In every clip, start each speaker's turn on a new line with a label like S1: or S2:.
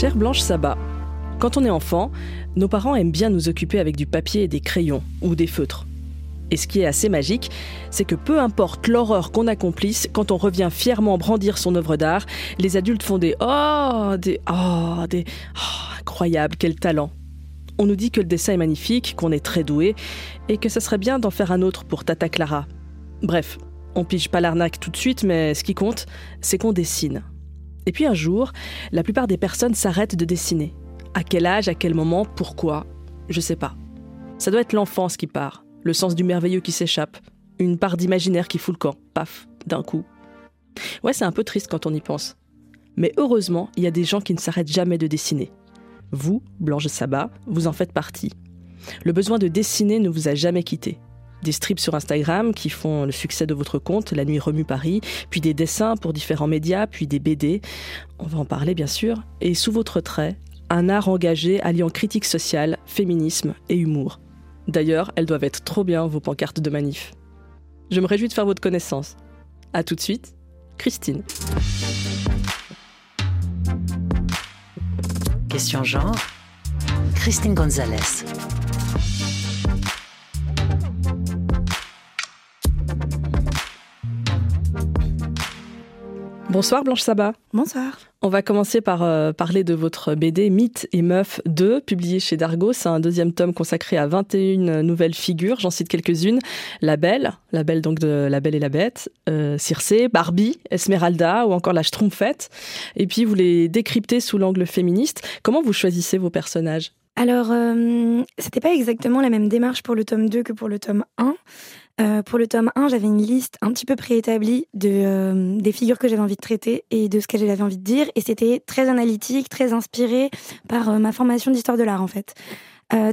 S1: Chère Blanche Sabat, quand on est enfant, nos parents aiment bien nous occuper avec du papier et des crayons ou des feutres. Et ce qui est assez magique, c'est que peu importe l'horreur qu'on accomplisse, quand on revient fièrement brandir son œuvre d'art, les adultes font des oh, des oh, des oh, incroyable, quel talent. On nous dit que le dessin est magnifique, qu'on est très doué, et que ce serait bien d'en faire un autre pour Tata Clara. Bref, on pige pas l'arnaque tout de suite, mais ce qui compte, c'est qu'on dessine. Et puis un jour, la plupart des personnes s'arrêtent de dessiner. À quel âge, à quel moment, pourquoi Je sais pas. Ça doit être l'enfance qui part le sens du merveilleux qui s'échappe, une part d'imaginaire qui fout le camp, paf, d'un coup. Ouais, c'est un peu triste quand on y pense. Mais heureusement, il y a des gens qui ne s'arrêtent jamais de dessiner. Vous, Blanche Sabat, vous en faites partie. Le besoin de dessiner ne vous a jamais quitté. Des strips sur Instagram qui font le succès de votre compte, La Nuit Remue Paris, puis des dessins pour différents médias, puis des BD. On va en parler bien sûr. Et sous votre trait, un art engagé alliant critique sociale, féminisme et humour. D'ailleurs, elles doivent être trop bien, vos pancartes de manif. Je me réjouis de faire votre connaissance. A tout de suite, Christine.
S2: Question genre, Christine Gonzalez.
S1: Bonsoir Blanche Sabat.
S3: Bonsoir.
S1: On va commencer par euh, parler de votre BD Mythes et Meufs 2, publié chez Dargo. C'est un deuxième tome consacré à 21 nouvelles figures. J'en cite quelques-unes. La Belle, la Belle donc de La Belle et la Bête, euh, Circé, Barbie, Esmeralda ou encore la Schtroumpfette. Et puis vous les décryptez sous l'angle féministe. Comment vous choisissez vos personnages?
S3: Alors, euh, c'était pas exactement la même démarche pour le tome 2 que pour le tome 1. Euh, pour le tome 1, j'avais une liste un petit peu préétablie de, euh, des figures que j'avais envie de traiter et de ce que j'avais envie de dire. Et c'était très analytique, très inspiré par euh, ma formation d'histoire de l'art, en fait.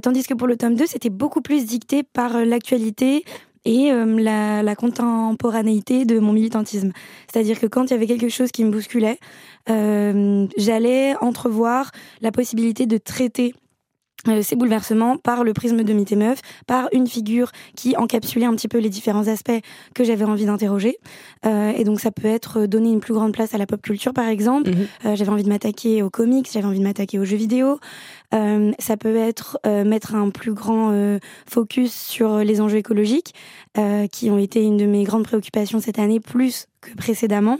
S3: tandis que pour le tome 2, c'était beaucoup plus dicté par l'actualité et la, la, contemporanéité de mon militantisme. C'est-à-dire que quand il y avait quelque chose qui me bousculait, j'allais entrevoir la possibilité de traiter euh, ces bouleversements par le prisme de Mythe et Meuf, par une figure qui encapsulait un petit peu les différents aspects que j'avais envie d'interroger. Euh, et donc ça peut être donner une plus grande place à la pop culture par exemple. Mhm. Euh, j'avais envie de m'attaquer aux comics, j'avais envie de m'attaquer aux jeux vidéo. Euh, ça peut être euh, mettre un plus grand focus sur les enjeux écologiques, qui ont été une de mes grandes préoccupations cette année, plus que précédemment.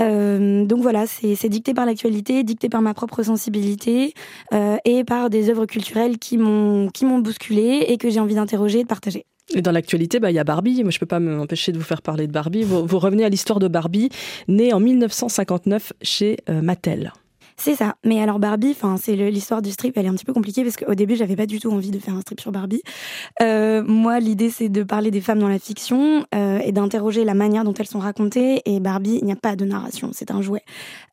S3: Euh, donc voilà, c'est dicté par l'actualité, dicté par ma propre sensibilité euh, et par des œuvres culturelles qui m'ont bousculé et que j'ai envie d'interroger et de partager.
S1: Et dans l'actualité, bah, il y a Barbie. Moi, je peux pas m'empêcher de vous faire parler de Barbie. Vous, vous revenez à l'histoire de Barbie, née en 1959 chez euh, Mattel.
S3: C'est ça. Mais alors Barbie, enfin c'est l'histoire du strip, elle est un petit peu compliquée parce qu'au début j'avais pas du tout envie de faire un strip sur Barbie. Euh, moi l'idée c'est de parler des femmes dans la fiction euh, et d'interroger la manière dont elles sont racontées. Et Barbie, il n'y a pas de narration, c'est un jouet.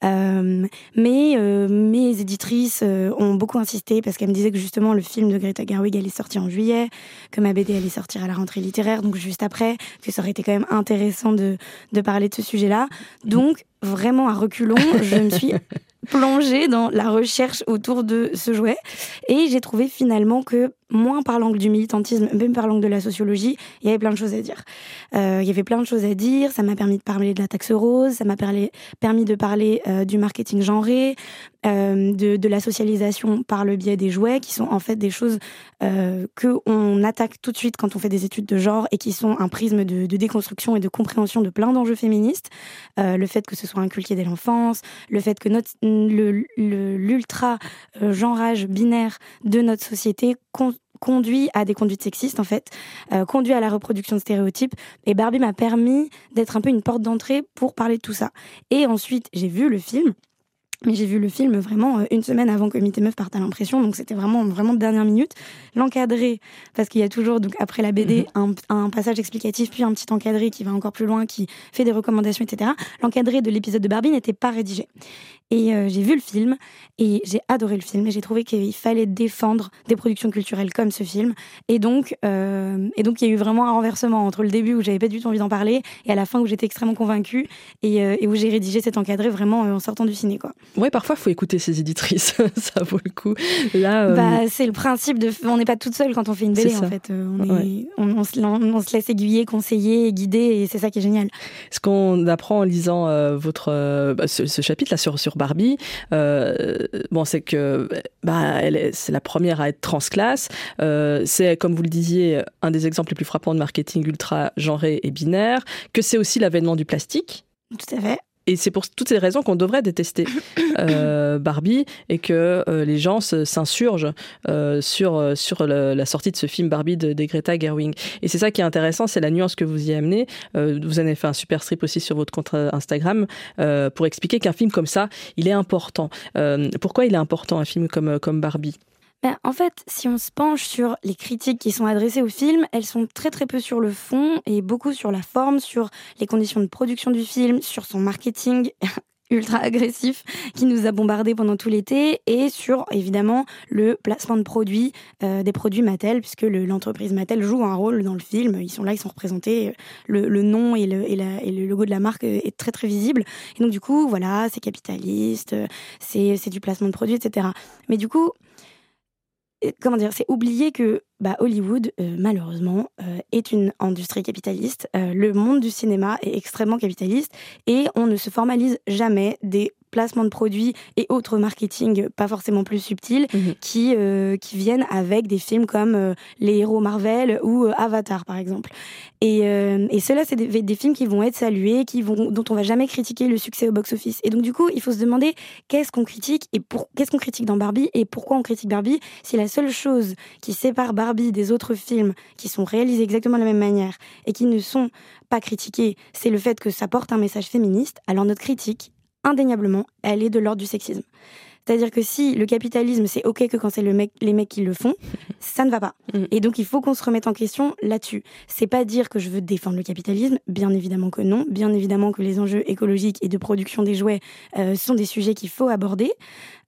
S3: Euh, mais mes éditrices ont beaucoup insisté parce qu'elles me disaient que justement le film de Greta Gerwig allait sortir en juillet, que ma BD allait sortir à la rentrée littéraire, donc juste après, que ça aurait été quand même intéressant de, de parler de ce sujet-là. Donc vraiment à reculons, je me suis plongée dans la recherche autour de ce jouet. Et j'ai trouvé finalement que moins par l'angle du militantisme, même par l'angle de la sociologie, il y avait plein de choses à dire. Euh, il y avait plein de choses à dire, ça m'a permis de parler de la taxe rose, ça m'a permis de parler euh, du marketing genré, euh, de, de, la socialisation par le biais des jouets, qui sont en fait des choses que on attaque tout de suite quand on fait des études de genre et qui sont un prisme de, déconstruction et de compréhension de plein d'enjeux féministes. Le fait que ce soit inculqué dès l'enfance, le fait que notre l'ultra euh, genrage binaire de notre société conduit à des conduites sexistes en fait, euh, conduit à la reproduction de stéréotypes. Et Barbie m'a permis d'être un peu une porte d'entrée pour parler de tout ça. Et ensuite, j'ai vu le film. Mais j'ai vu le film vraiment euh, une semaine avant que Comité Meuf parte à l'impression, donc c'était vraiment vraiment de dernière minute. L'encadré, parce qu'il y a toujours donc après la BD mhm. un, un, passage explicatif, puis un petit encadré qui va encore plus loin, qui fait des recommandations, etc. L'encadré de l'épisode de Barbie n'était pas rédigé. Et euh, j'ai vu le film et j'ai adoré le film et j'ai trouvé qu'il fallait défendre des productions culturelles comme ce film. Et donc, euh, et donc il y a eu vraiment un renversement entre le début où j'avais pas du tout envie d'en parler et à la fin où j'étais extrêmement convaincue et, euh, et où j'ai rédigé cet encadré vraiment en sortant du ciné quoi.
S1: Ouais, parfois faut écouter ses éditrices, ça vaut le coup. Là,
S3: bah, c'est le principe de, on n'est pas toute seule quand on fait une BD en fait. On, est, on, se, on, se, laisse aiguiller, conseiller, guider et c'est ça qui est génial.
S1: Ce qu'on apprend en lisant votre bah, ce, ce, chapitre là sur sur Barbie, bon, c'est que bah, c'est la première à être transclasse. c'est, comme vous le disiez, un des exemples les plus frappants de marketing ultra genré et binaire. Que c'est aussi l'avènement du plastique.
S3: Tout à fait
S1: et c'est pour toutes ces raisons qu'on devrait détester euh, Barbie et que euh, les gens s'insurgent euh, sur, sur la sortie de ce film Barbie de, Greta Gerwig. Et c'est ça qui est intéressant, c'est la nuance que vous y amenez. vous en avez fait un super strip aussi sur votre compte Instagram pour expliquer qu'un film comme ça, il est important. pourquoi il est important un film comme, comme Barbie?
S3: Ben, en fait, si on se penche sur les critiques qui sont adressées au film, elles sont très très peu sur le fond et beaucoup sur la forme, sur les conditions de production du film, sur son marketing ultra agressif qui nous a bombardé pendant tout l'été et sur évidemment le placement de produits euh, des produits Mattel puisque l'entreprise Mattel joue un rôle dans le film. Ils sont là ils sont représentés. Le, le nom et le, et, la, et le logo de la marque est très très visible. Et donc du coup voilà c'est capitaliste c'est du placement de produits etc mais du coup comment dire, c'est oublier que bah, Hollywood, euh, malheureusement, euh, est une industrie capitaliste. Euh, le monde du cinéma est extrêmement capitaliste et on ne se formalise jamais des placements de produits et autres marketing pas forcément plus subtils mhm. qui, qui viennent avec des films comme les héros Marvel ou Avatar par exemple. Et, et ceux-là, c'est des, des, films qui vont être salués, qui vont, dont on va jamais critiquer le succès au box-office. Et donc du coup, il faut se demander qu'est-ce qu'on critique et pour, qu'est-ce qu'on critique dans Barbie et pourquoi on critique Barbie si la seule chose qui sépare Barbie des autres films qui sont réalisés exactement de la même manière et qui ne sont pas critiqués, c'est le fait que ça porte un message féministe, alors notre critique, indéniablement, elle est de l'ordre du sexisme. C'est-à-dire que si le capitalisme, c'est OK que quand c'est le mec, les mecs qui le font, ça ne va pas. Mm. Et donc, il faut qu'on se remette en question là-dessus. C'est pas dire que je veux défendre le capitalisme, bien évidemment que non. Bien évidemment que les enjeux écologiques et de production des jouets euh, sont des sujets qu'il faut aborder.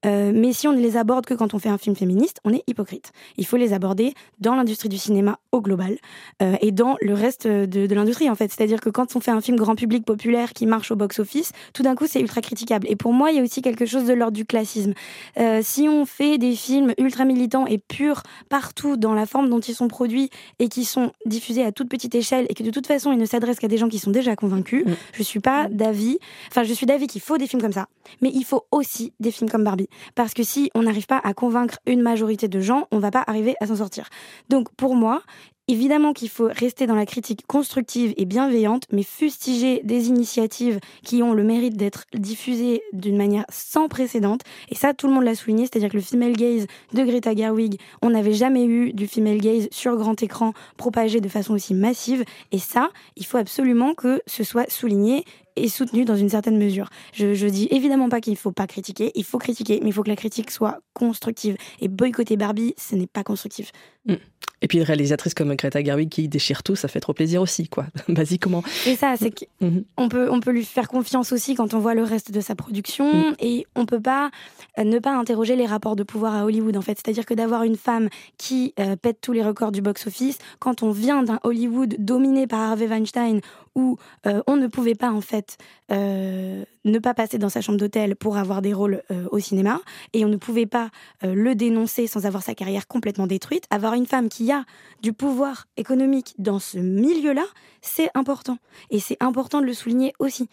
S3: Euh, mais si on ne les aborde que quand on fait un film féministe, on est hypocrite. Il faut les aborder dans l'industrie du cinéma au global euh, et dans le reste de, l'industrie en fait. C'est-à-dire que quand on fait un film grand public populaire qui marche au box-office, tout d'un coup c'est ultra critiquable. Et pour moi, il y a aussi quelque chose de l'ordre du classisme. Euh, si on fait des films ultra militants et purs partout dans la forme dont ils sont produits et qui sont diffusés à toute petite échelle et que de toute façon ils ne s'adressent qu'à des gens qui sont déjà convaincus, mm. je suis pas d'avis. Enfin, je suis d'avis qu'il faut des films comme ça, mais il faut aussi des films comme Barbie. Parce que si on n'arrive pas à convaincre une majorité de gens, on va pas arriver à s'en sortir. Donc pour moi, Évidemment qu'il faut rester dans la critique constructive et bienveillante, mais fustiger des initiatives qui ont le mérite d'être diffusées d'une manière sans précédent. Et ça, tout le monde l'a souligné, c'est-à-dire que le female gaze de Greta Gerwig, on n'avait jamais eu du female gaze sur grand écran propagé de façon aussi massive. Et ça, il faut absolument que ce soit souligné et soutenu dans une certaine mesure. Je, je dis évidemment pas qu'il ne faut pas critiquer, il faut critiquer, mais il faut que la critique soit constructive. Et boycotter Barbie, ce n'est pas constructif.
S1: Mm. Et puis une réalisatrice comme Greta Gerwig qui déchire tout, ça fait trop plaisir aussi, quoi. Basiquement.
S3: Et ça, c'est qu'on mm-hmm. peut, on peut lui faire confiance aussi quand on voit le reste de sa production, mm. et on peut pas euh, ne pas interroger les rapports de pouvoir à Hollywood, en fait. C'est-à-dire que d'avoir une femme qui euh, pète tous les records du box-office, quand on vient d'un Hollywood dominé par Harvey Weinstein, où euh, on ne pouvait pas en fait euh, ne pas passer dans sa chambre d'hôtel pour avoir des rôles euh, au cinéma et on ne pouvait pas le dénoncer sans avoir sa carrière complètement détruite. Avoir une femme qui a du pouvoir économique dans ce milieu-là, c'est important et c'est important de le souligner aussi.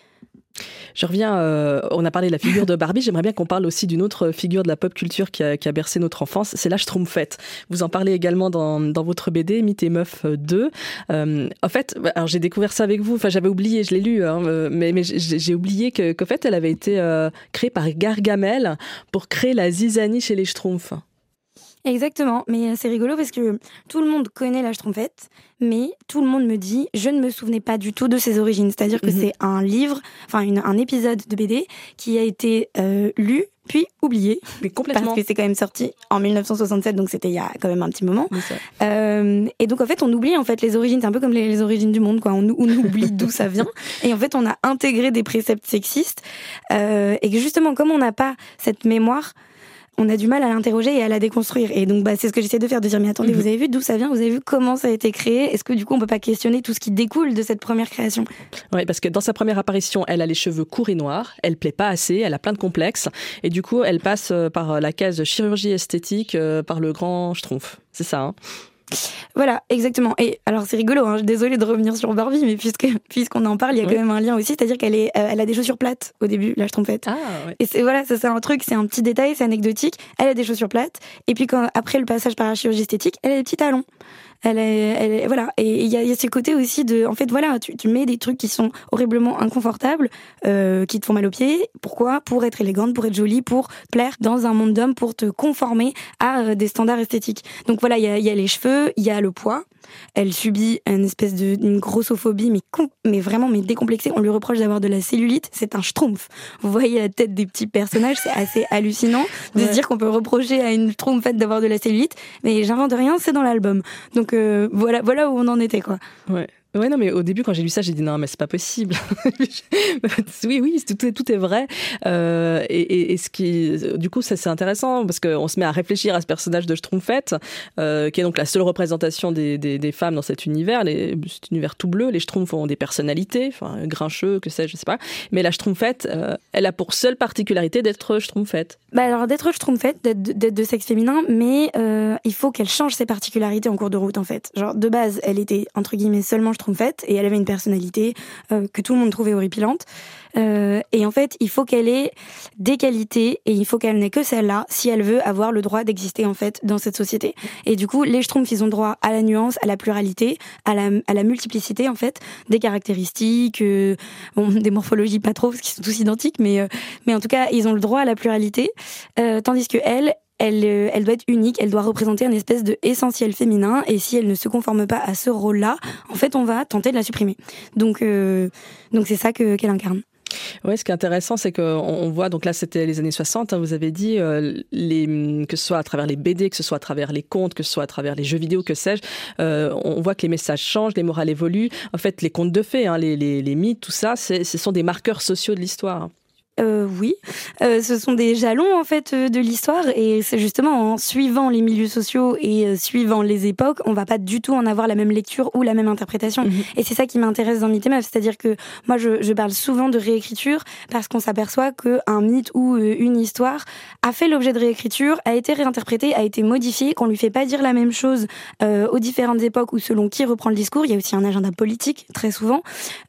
S1: Je reviens, euh, on a parlé de la figure de Barbie, j'aimerais bien qu'on parle aussi d'une autre figure de la pop culture qui a, bercé notre enfance, c'est la Schtroumpfette. Vous en parlez également dans, votre BD, Mythe et Meuf 2. Euh, en fait, bah, alors j'ai découvert ça avec vous, enfin j'avais oublié, je l'ai lu, hein, euh, mais, mais j'ai oublié qu'en fait elle avait été créée par Gargamel pour créer la zizanie chez les Schtroumpfs.
S3: Exactement, mais c'est rigolo parce que tout le monde connaît la Schtroumpfette, mais tout le monde me dit je ne me souvenais pas du tout de ses origines. C'est-à-dire que mhm. c'est un livre, enfin un épisode de BD qui a été euh, lu puis oublié.
S1: Mais complètement.
S3: Parce que c'est quand même sorti en 1967, donc c'était il y a quand même un petit moment. Euh, et donc en fait, on oublie en fait les origines. C'est un peu comme les, origines du monde, quoi. On, on oublie d'où ça vient. Et en fait, on a intégré des préceptes sexistes. Euh, et que justement, comme on n'a pas cette mémoire, on a du mal à l'interroger et à la déconstruire. Et donc, bah, c'est ce que j'essaie de faire, de dire, mais attendez, vous mhm. avez vu d'où ça vient? Vous avez vu comment ça a été créé? Est-ce que du coup, on peut pas questionner tout ce qui découle de cette première création?
S1: Oui, parce que dans sa première apparition, elle a les cheveux courts et noirs, elle plaît pas assez, elle a plein de complexes, et du coup, elle passe euh, par la case chirurgie esthétique, euh, par le grand schtroumpf. C'est ça, hein?
S3: Voilà, exactement. Et alors c'est rigolo, hein, désolée de revenir sur Barbie, mais puisque puisqu'on en parle, il y a quand même un lien aussi, c'est-à-dire qu'elle est, euh, elle a des chaussures plates au début, la trompette.
S1: Ah, ouais.
S3: Et c'est voilà, ça c'est un truc, c'est un petit détail, c'est anecdotique. Elle a des chaussures plates, et puis quand après le passage par la chirurgie esthétique, elle a des petits talons. Elle est, elle est, voilà. Et il y a, y a, ce côté aussi de, en fait, voilà, tu, tu mets des trucs qui sont horriblement inconfortables, euh, qui te font mal aux pieds. Pourquoi? Pour être élégante, pour être jolie, pour plaire dans un monde d'hommes, pour te conformer à euh, des standards esthétiques. Donc voilà, il y a, y a les cheveux, il y a le poids. Elle subit une espèce de une grossophobie, mais mais vraiment mais décomplexée. On lui reproche d'avoir de la cellulite. C'est un schtroumpf. Vous voyez la tête des petits personnages, c'est assez hallucinant de ouais. se dire qu'on peut reprocher à une schtroumpfette d'avoir de la cellulite. Mais j'invente rien, c'est dans l'album. Donc euh, voilà, voilà où on en était quoi.
S1: Ouais. Ouais, non, mais au début, quand j'ai lu ça, j'ai dit non, mais c'est pas possible. oui, oui, tout est, vrai. Euh, et, ce qui, du coup, ça c'est intéressant parce qu'on se met à réfléchir à ce personnage de Schtroumpfette, euh, qui est donc la seule représentation des, des, femmes dans cet univers, les, cet univers tout bleu. Les Schtroumpfs ont des personnalités, enfin, grincheux, que sais-je, je sais pas. Mais la Schtroumpfette, euh, elle a pour seule particularité d'être Schtroumpfette.
S3: Bah alors, d'être Schtroumpfette, d'être de sexe féminin, mais il faut qu'elle change ses particularités en cours de route, en fait. Genre, de base, elle était, entre guillemets, seulement Et elle avait une personnalité euh, que tout le monde trouvait horripilante. Euh, et en fait, il faut qu'elle ait des qualités et il faut qu'elle n'ait que celle-là si elle veut avoir le droit d'exister en fait dans cette société. Et du coup, les Schtroumpfs, ils ont droit à la nuance, à la pluralité, à la, à la multiplicité en fait, des caractéristiques, euh, bon, des morphologies pas trop parce qu'ils sont tous identiques, mais euh, mais en tout cas, ils ont le droit à la pluralité, euh, tandis que elle, elle, elle doit être unique, elle doit représenter un espèce de essentiel féminin, et si elle ne se conforme pas à ce rôle-là, en fait, on va tenter de la supprimer. Donc, euh, c'est ça que qu'elle incarne.
S1: Ouais, ce qui est intéressant, c'est qu'on on voit, donc là c'était les années 60, hein, vous avez dit, euh, que ce soit à travers les BD, que ce soit à travers les contes, que ce soit à travers les jeux vidéo, que sais-je, euh, on voit que les messages changent, les morales évoluent. En fait, les contes de fées, hein, les, les, les mythes, tout ça, ce sont des marqueurs sociaux de l'histoire.
S3: Euh, oui, euh, ce sont des jalons en fait euh, de l'histoire et c'est justement en suivant les milieux sociaux et euh, suivant les époques, on va pas du tout en avoir la même lecture ou la même interprétation. Mmh. Et c'est ça qui m'intéresse dans Mythe et Meuf, c'est-à-dire que moi je, je, parle souvent de réécriture parce qu'on s'aperçoit qu'un mythe ou une histoire a fait l'objet de réécriture, a été réinterprété, a été modifié, qu'on lui fait pas dire la même chose aux différentes époques ou selon qui reprend le discours. Il y a aussi un agenda politique très souvent.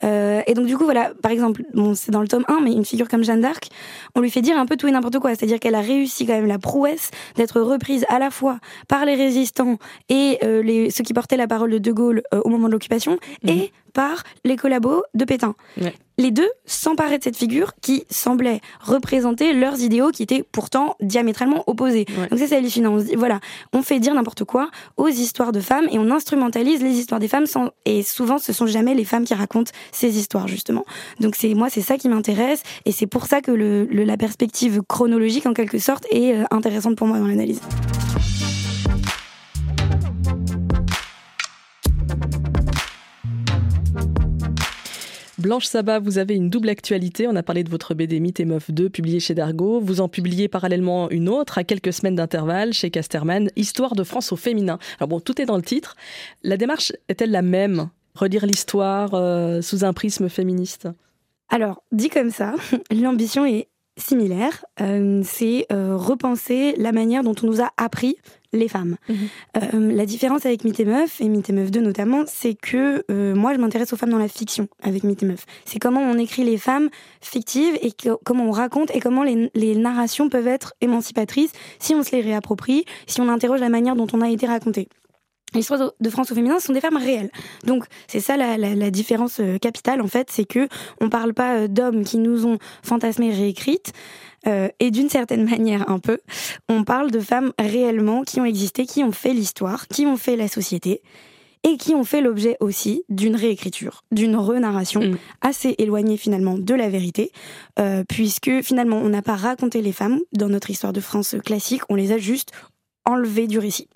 S3: et donc du coup voilà, par exemple, bon c'est dans le tome 1, mais une figure comme Jeanne d'Arc, on lui fait dire un peu tout et n'importe quoi. C'est-à-dire qu'elle a réussi quand même la prouesse d'être reprise à la fois par les résistants et euh, les, ceux qui portaient la parole de De Gaulle euh, au moment de l'occupation mmh. et par les collabos de Pétain. Ouais. Les deux s'emparaient de cette figure qui semblait représenter leurs idéaux qui étaient pourtant diamétralement opposés. Ouais. Donc ça c'est hallucinant. On se dit, voilà, on fait dire n'importe quoi aux histoires de femmes et on instrumentalise les histoires des femmes sans... et souvent ce sont jamais les femmes qui racontent ces histoires justement. Donc c'est moi c'est ça qui m'intéresse et c'est pour ça que le, le, la perspective chronologique en quelque sorte est euh, intéressante pour moi dans l'analyse.
S1: Blanche Sabat, vous avez une double actualité. On a parlé de votre BD Mythe et Meuf 2, publié chez Dargo. Vous en publiez parallèlement une autre, à quelques semaines d'intervalle, chez Casterman, Histoire de France au féminin. Alors bon, tout est dans le titre. La démarche est-elle la même? Redire l'histoire euh, sous un prisme féministe?
S3: Alors, dit comme ça, l'ambition est similaire. Euh, c'est euh, repenser la manière dont on nous a appris les femmes. Mmh. Euh, la différence avec Mythe et Meuf, et Mythe et Meuf 2 notamment, c'est que moi je m'intéresse aux femmes dans la fiction avec Mythe et Meuf. C'est comment on écrit les femmes fictives et que, comment on raconte et comment les, les, narrations peuvent être émancipatrices si on se les réapproprie, si on interroge la manière dont on a été raconté. L'histoire de France au féminin ce sont des femmes réelles. Donc c'est ça la, la, la, différence capitale en fait, c'est que on parle pas d'hommes qui nous ont fantasmé réécrites. Euh, et d'une certaine manière un peu, on parle de femmes réellement qui ont existé, qui ont fait l'histoire, qui ont fait la société et qui ont fait l'objet aussi d'une réécriture, d'une renarration mmh. assez éloignée finalement de la vérité, euh, puisque finalement on n'a pas raconté les femmes dans notre histoire de France classique, on les a juste enlevées du récit.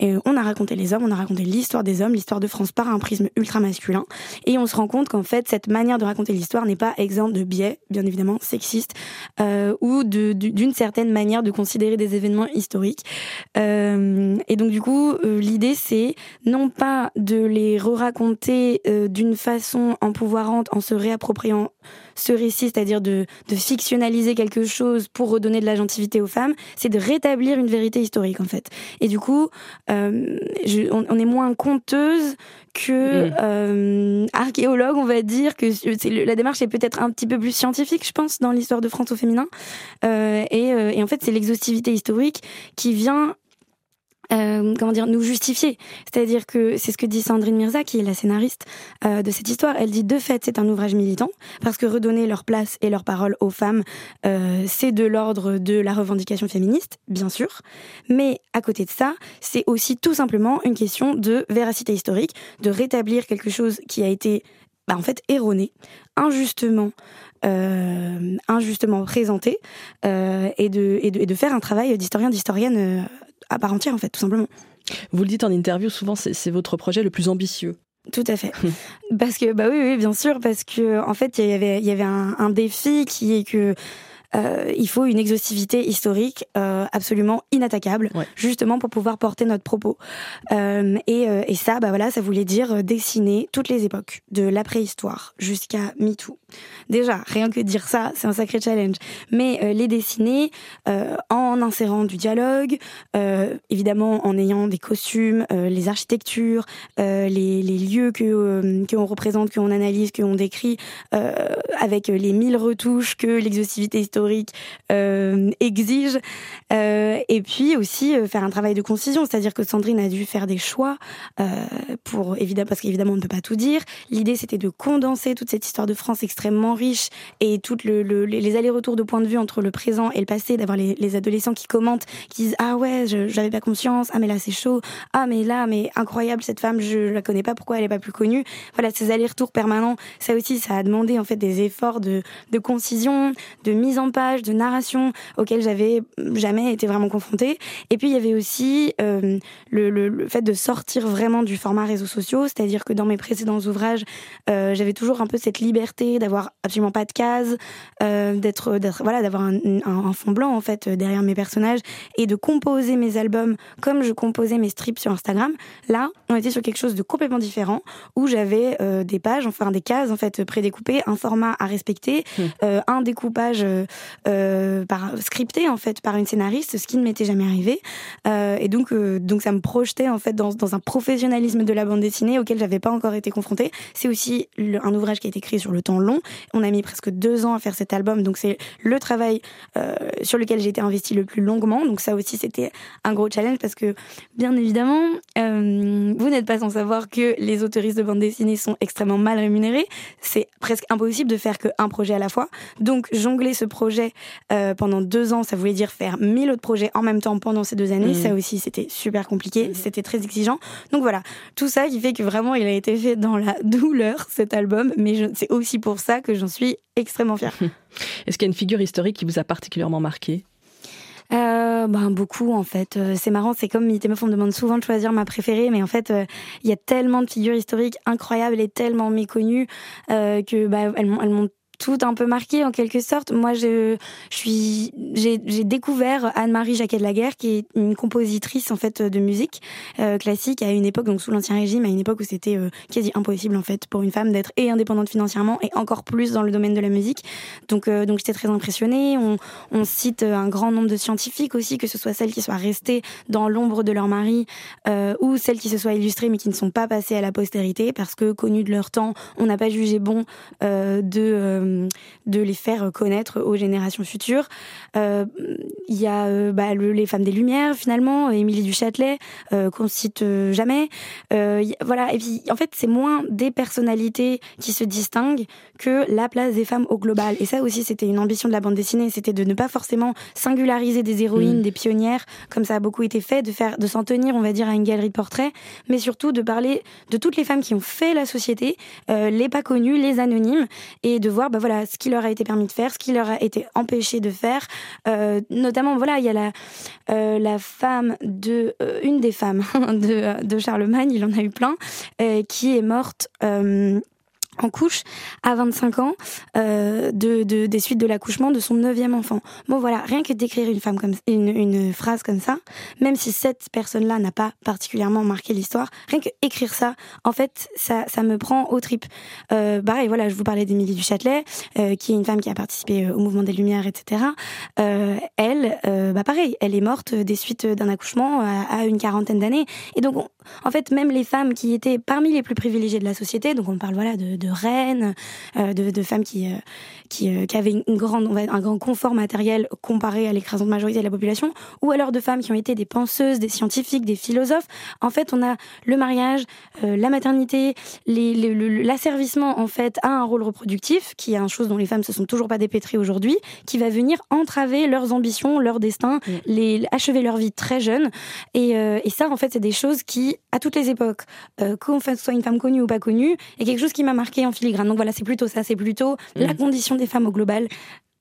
S3: Et on a raconté les hommes, on a raconté l'histoire des hommes, l'histoire de France par un prisme ultra masculin. Et on se rend compte qu'en fait, cette manière de raconter l'histoire n'est pas exempte de biais, bien évidemment, sexistes, euh, ou d'une de, certaine manière de considérer des événements historiques. Euh, et donc, du coup, euh, l'idée, c'est non pas de les re-raconter euh, d'une façon empouvoirante en se réappropriant ce récit, c'est-à-dire de, de fictionnaliser quelque chose pour redonner de la gentilité aux femmes, c'est de rétablir une vérité historique en fait. Et du coup, on, est moins conteuse que mm. archéologue, on va dire que la démarche est peut-être un petit peu plus scientifique, je pense, dans l'histoire de France au féminin. et, et en fait, c'est l'exhaustivité historique qui vient euh, comment dire, nous justifier. C'est-à-dire que c'est ce que dit Sandrine Mirza, qui est la scénariste euh, de cette histoire. Elle dit de fait, c'est un ouvrage militant parce que redonner leur place et leur parole aux femmes, euh, c'est de l'ordre de la revendication féministe, bien sûr. Mais à côté de ça, c'est aussi tout simplement une question de véracité historique, de rétablir quelque chose qui a été, bah, en fait, erroné, injustement. Présenté et, de, et, et de faire un travail d'historien d'historienne à part entière, en fait, tout simplement.
S1: Vous le dites en interview, souvent, c'est votre projet le plus ambitieux.
S3: Tout à fait. parce que, bah oui, oui, bien sûr, parce que, en fait, il y avait, il y avait un, un défi qui est que euh, il faut une exhaustivité historique euh, absolument inattaquable, justement pour pouvoir porter notre propos. Euh, et, et, ça, bah voilà, ça voulait dire dessiner toutes les époques, de la préhistoire jusqu'à MeToo. Déjà, rien que dire ça, c'est un sacré challenge. Mais les dessiner en insérant du dialogue, évidemment en ayant des costumes, les architectures, les, les, lieux que qu'on représente, qu'on analyse, qu'on décrit, avec les mille retouches que l'exhaustivité historique euh, exige. Euh, et puis aussi euh, faire un travail de concision, c'est-à-dire que Sandrine a dû faire des choix pour évidemment parce qu'évidemment on ne peut pas tout dire. L'idée c'était de condenser toute cette histoire de France extrêmement riche et toutes le, les allers-retours de points de vue entre le présent et le passé, d'avoir les, les, adolescents qui commentent, qui disent ah ouais j'avais pas conscience, ah mais là c'est chaud, ah mais là mais incroyable cette femme je la connais pas pourquoi elle est pas plus connue? Voilà ces allers-retours permanents, ça aussi ça a demandé en fait des efforts de, de concision, de mise en page, de narration auxquelles j'avais jamais été vraiment confrontée. Et puis il y avait aussi euh, le, le, le, fait de sortir vraiment du format réseaux sociaux, c'est-à-dire que dans mes précédents ouvrages, euh, j'avais toujours un peu cette liberté d'avoir absolument pas de cases, euh, d'être, voilà, d'avoir un, un, un, fond blanc en fait derrière mes personnages et de composer mes albums comme je composais mes strips sur Instagram. Là, on était sur quelque chose de complètement différent où j'avais des pages, enfin des cases en fait prédécoupées, un format à respecter, mmh. un découpage euh, par, scripté en fait par une scénariste, ce qui ne m'était jamais arrivé. Euh, et donc, euh, donc ça me projetait en fait dans, dans un professionnalisme de la bande dessinée auquel j'avais pas encore été confrontée. C'est aussi un ouvrage qui a été écrit sur le temps long. On a mis presque deux ans à faire cet album, donc c'est le travail sur lequel j'ai été investie le plus longuement. Donc ça aussi c'était un gros challenge parce que bien évidemment, vous n'êtes pas sans savoir que les autoristes de bande dessinée sont extrêmement mal rémunérés. C'est presque impossible de faire qu'un projet à la fois. Donc jongler ce projet euh, pendant deux ans. Ça voulait dire faire mille autres projets en même temps pendant ces deux années. Mmh. Ça aussi, c'était super compliqué. Mmh. C'était très exigeant. Donc voilà, tout ça qui fait que vraiment, il a été fait dans la douleur, cet album. Mais c'est aussi pour ça que j'en suis extrêmement fière.
S1: Est-ce qu'il y a une figure historique qui vous a particulièrement marqué?
S3: Euh, ben beaucoup en fait. Euh, c'est marrant, c'est comme Mythe Meuf, on me demande souvent de choisir ma préférée, mais en fait, euh, il y a tellement de figures historiques incroyables et tellement méconnues que bah, elles, elles m'ont tout un peu marqué en quelque sorte. Moi, je, je suis, j'ai, découvert Anne-Marie Jacquet de la Guerre, qui est une compositrice en fait de musique euh, classique à une époque, donc sous l'ancien régime, à une époque où c'était euh, quasi impossible en fait pour une femme d'être et indépendante financièrement et encore plus dans le domaine de la musique. Donc, euh, donc j'étais très impressionnée. On, on cite un grand nombre de scientifiques aussi, que ce soit celles qui soient restées dans l'ombre de leur mari euh, ou celles qui se soient illustrées mais qui ne sont pas passées à la postérité parce que connues de leur temps, on n'a pas jugé bon euh, de les faire connaître aux générations futures. Euh, il y a euh, bah, le, les femmes des Lumières finalement, Émilie du Châtelet euh, qu'on cite jamais. voilà et puis en fait c'est moins des personnalités qui se distinguent que la place des femmes au global. Et ça aussi c'était une ambition de la bande dessinée, c'était de ne pas forcément singulariser des héroïnes, mmh. des pionnières comme ça a beaucoup été fait, de faire de s'en tenir on va dire à une galerie de portraits, mais surtout de parler de toutes les femmes qui ont fait la société, les pas connues, les anonymes et de voir bah, voilà ce qui leur a été permis de faire, ce qui leur a été empêché de faire. Euh, notamment, voilà, il y a la, euh, la femme de euh, une des femmes de, Charlemagne, il en a eu plein, qui est morte. En couche à 25 ans euh, de, de, des suites de l'accouchement de son neuvième enfant. Bon voilà, rien que d'écrire une phrase comme ça, même si cette personne-là n'a pas particulièrement marqué l'histoire, rien que écrire ça, en fait, ça, me prend au trip. Euh, pareil, voilà, je vous parlais d'Émilie du Châtelet, euh, qui est une femme qui a participé euh, au mouvement des Lumières, etc. Elle, bah pareil, elle est morte des suites d'un accouchement à, à, une quarantaine d'années. Et donc, en fait, même les femmes qui étaient parmi les plus privilégiées de la société, donc on parle voilà de, de reines, euh, de, de, femmes qui, euh, qui, euh, qui, avaient une grande, un grand confort matériel comparé à l'écrasante majorité de la population, ou alors de femmes qui ont été des penseuses, des scientifiques, des philosophes. En fait, on a le mariage, la maternité, l'asservissement en fait à un rôle reproductif, qui est une chose dont les femmes se sont toujours pas dépêtrées aujourd'hui, qui va venir entraver leurs ambitions, leur destin, mmh. les achever leur vie très jeune. Et, et ça, en fait, c'est des choses qui, à toutes les époques, euh, qu'on soit une femme connue ou pas connue, est quelque chose qui m'a marqué en filigrane. Donc voilà, c'est plutôt ça, c'est plutôt mmh. la condition des femmes au global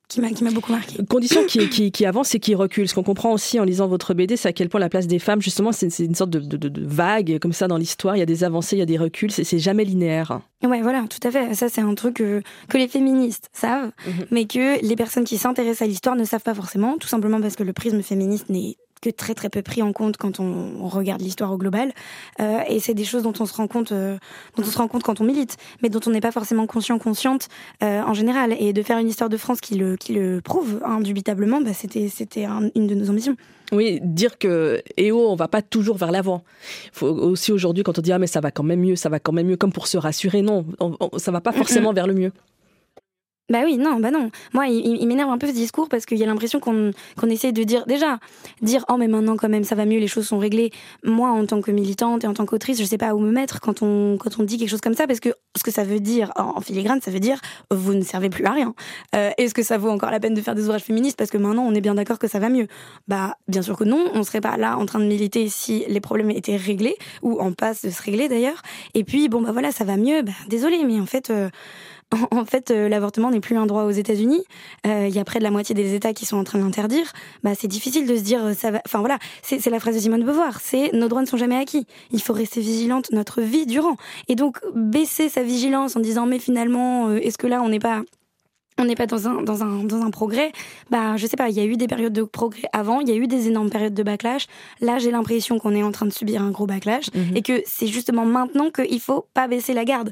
S3: qui m'a, beaucoup marqué.
S1: Condition qui, qui, qui avance et qui recule. Ce qu'on comprend aussi en lisant votre BD, c'est à quel point la place des femmes, justement, c'est, une sorte de, de, de, vague comme ça dans l'histoire. Il y a des avancées, il y a des reculs, c'est, jamais linéaire.
S3: Ouais, voilà, tout à fait. Ça, c'est un truc que, que les féministes savent, mmh. mais que les personnes qui s'intéressent à l'histoire ne savent pas forcément, tout simplement parce que le prisme féministe n'est que très très peu pris en compte quand on, on regarde l'histoire au global. Euh, et c'est des choses dont on se rend compte, euh, dont on se rend compte quand on milite, mais dont on n'est pas forcément conscient, consciente euh, en général. Et de faire une histoire de France qui le, qui le prouve indubitablement, bah, c'était c'était un, une de nos ambitions.
S1: Oui, dire que et oh, on va pas toujours vers l'avant. Faut aussi aujourd'hui quand on dit ah mais ça va quand même mieux, ça va quand même mieux, comme pour se rassurer, non, on, on, ça va pas forcément vers le mieux.
S3: Bah oui, non, bah non. Moi, il, il m'énerve un peu ce discours parce qu'il y a l'impression qu'on essaie de dire déjà dire oh mais maintenant quand même ça va mieux, les choses sont réglées. Moi, en tant que militante et en tant qu'autrice, je sais pas où me mettre quand on quand on dit quelque chose comme ça parce que ce que ça veut dire en filigrane, ça veut dire vous ne servez plus à rien. Euh, Est-ce que ça vaut encore la peine de faire des ouvrages féministes parce que maintenant on est bien d'accord que ça va mieux? Bah bien sûr que non. On serait pas là en train de militer si les problèmes étaient réglés ou en passe de se régler d'ailleurs. Et puis bon bah voilà ça va mieux. Bah désolé mais en fait euh, en fait, euh, l'avortement n'est plus un droit aux États-Unis. Euh, il y a près de la moitié des États qui sont en train de l'interdire. Bah, c'est difficile de se dire euh, ça va. Enfin voilà, c'est la phrase de Simone de Beauvoir. C'est nos droits ne sont jamais acquis. Il faut rester vigilante notre vie durant. Et donc baisser sa vigilance en disant mais finalement, est-ce que là on n'est pas on n'est pas dans un, dans, un, dans un progrès, bah, je sais pas, il y a eu des périodes de progrès avant, il y a eu des énormes périodes de backlash. Là, j'ai l'impression qu'on est en train de subir un gros backlash -hmm. et que c'est justement maintenant qu'il faut pas baisser la garde.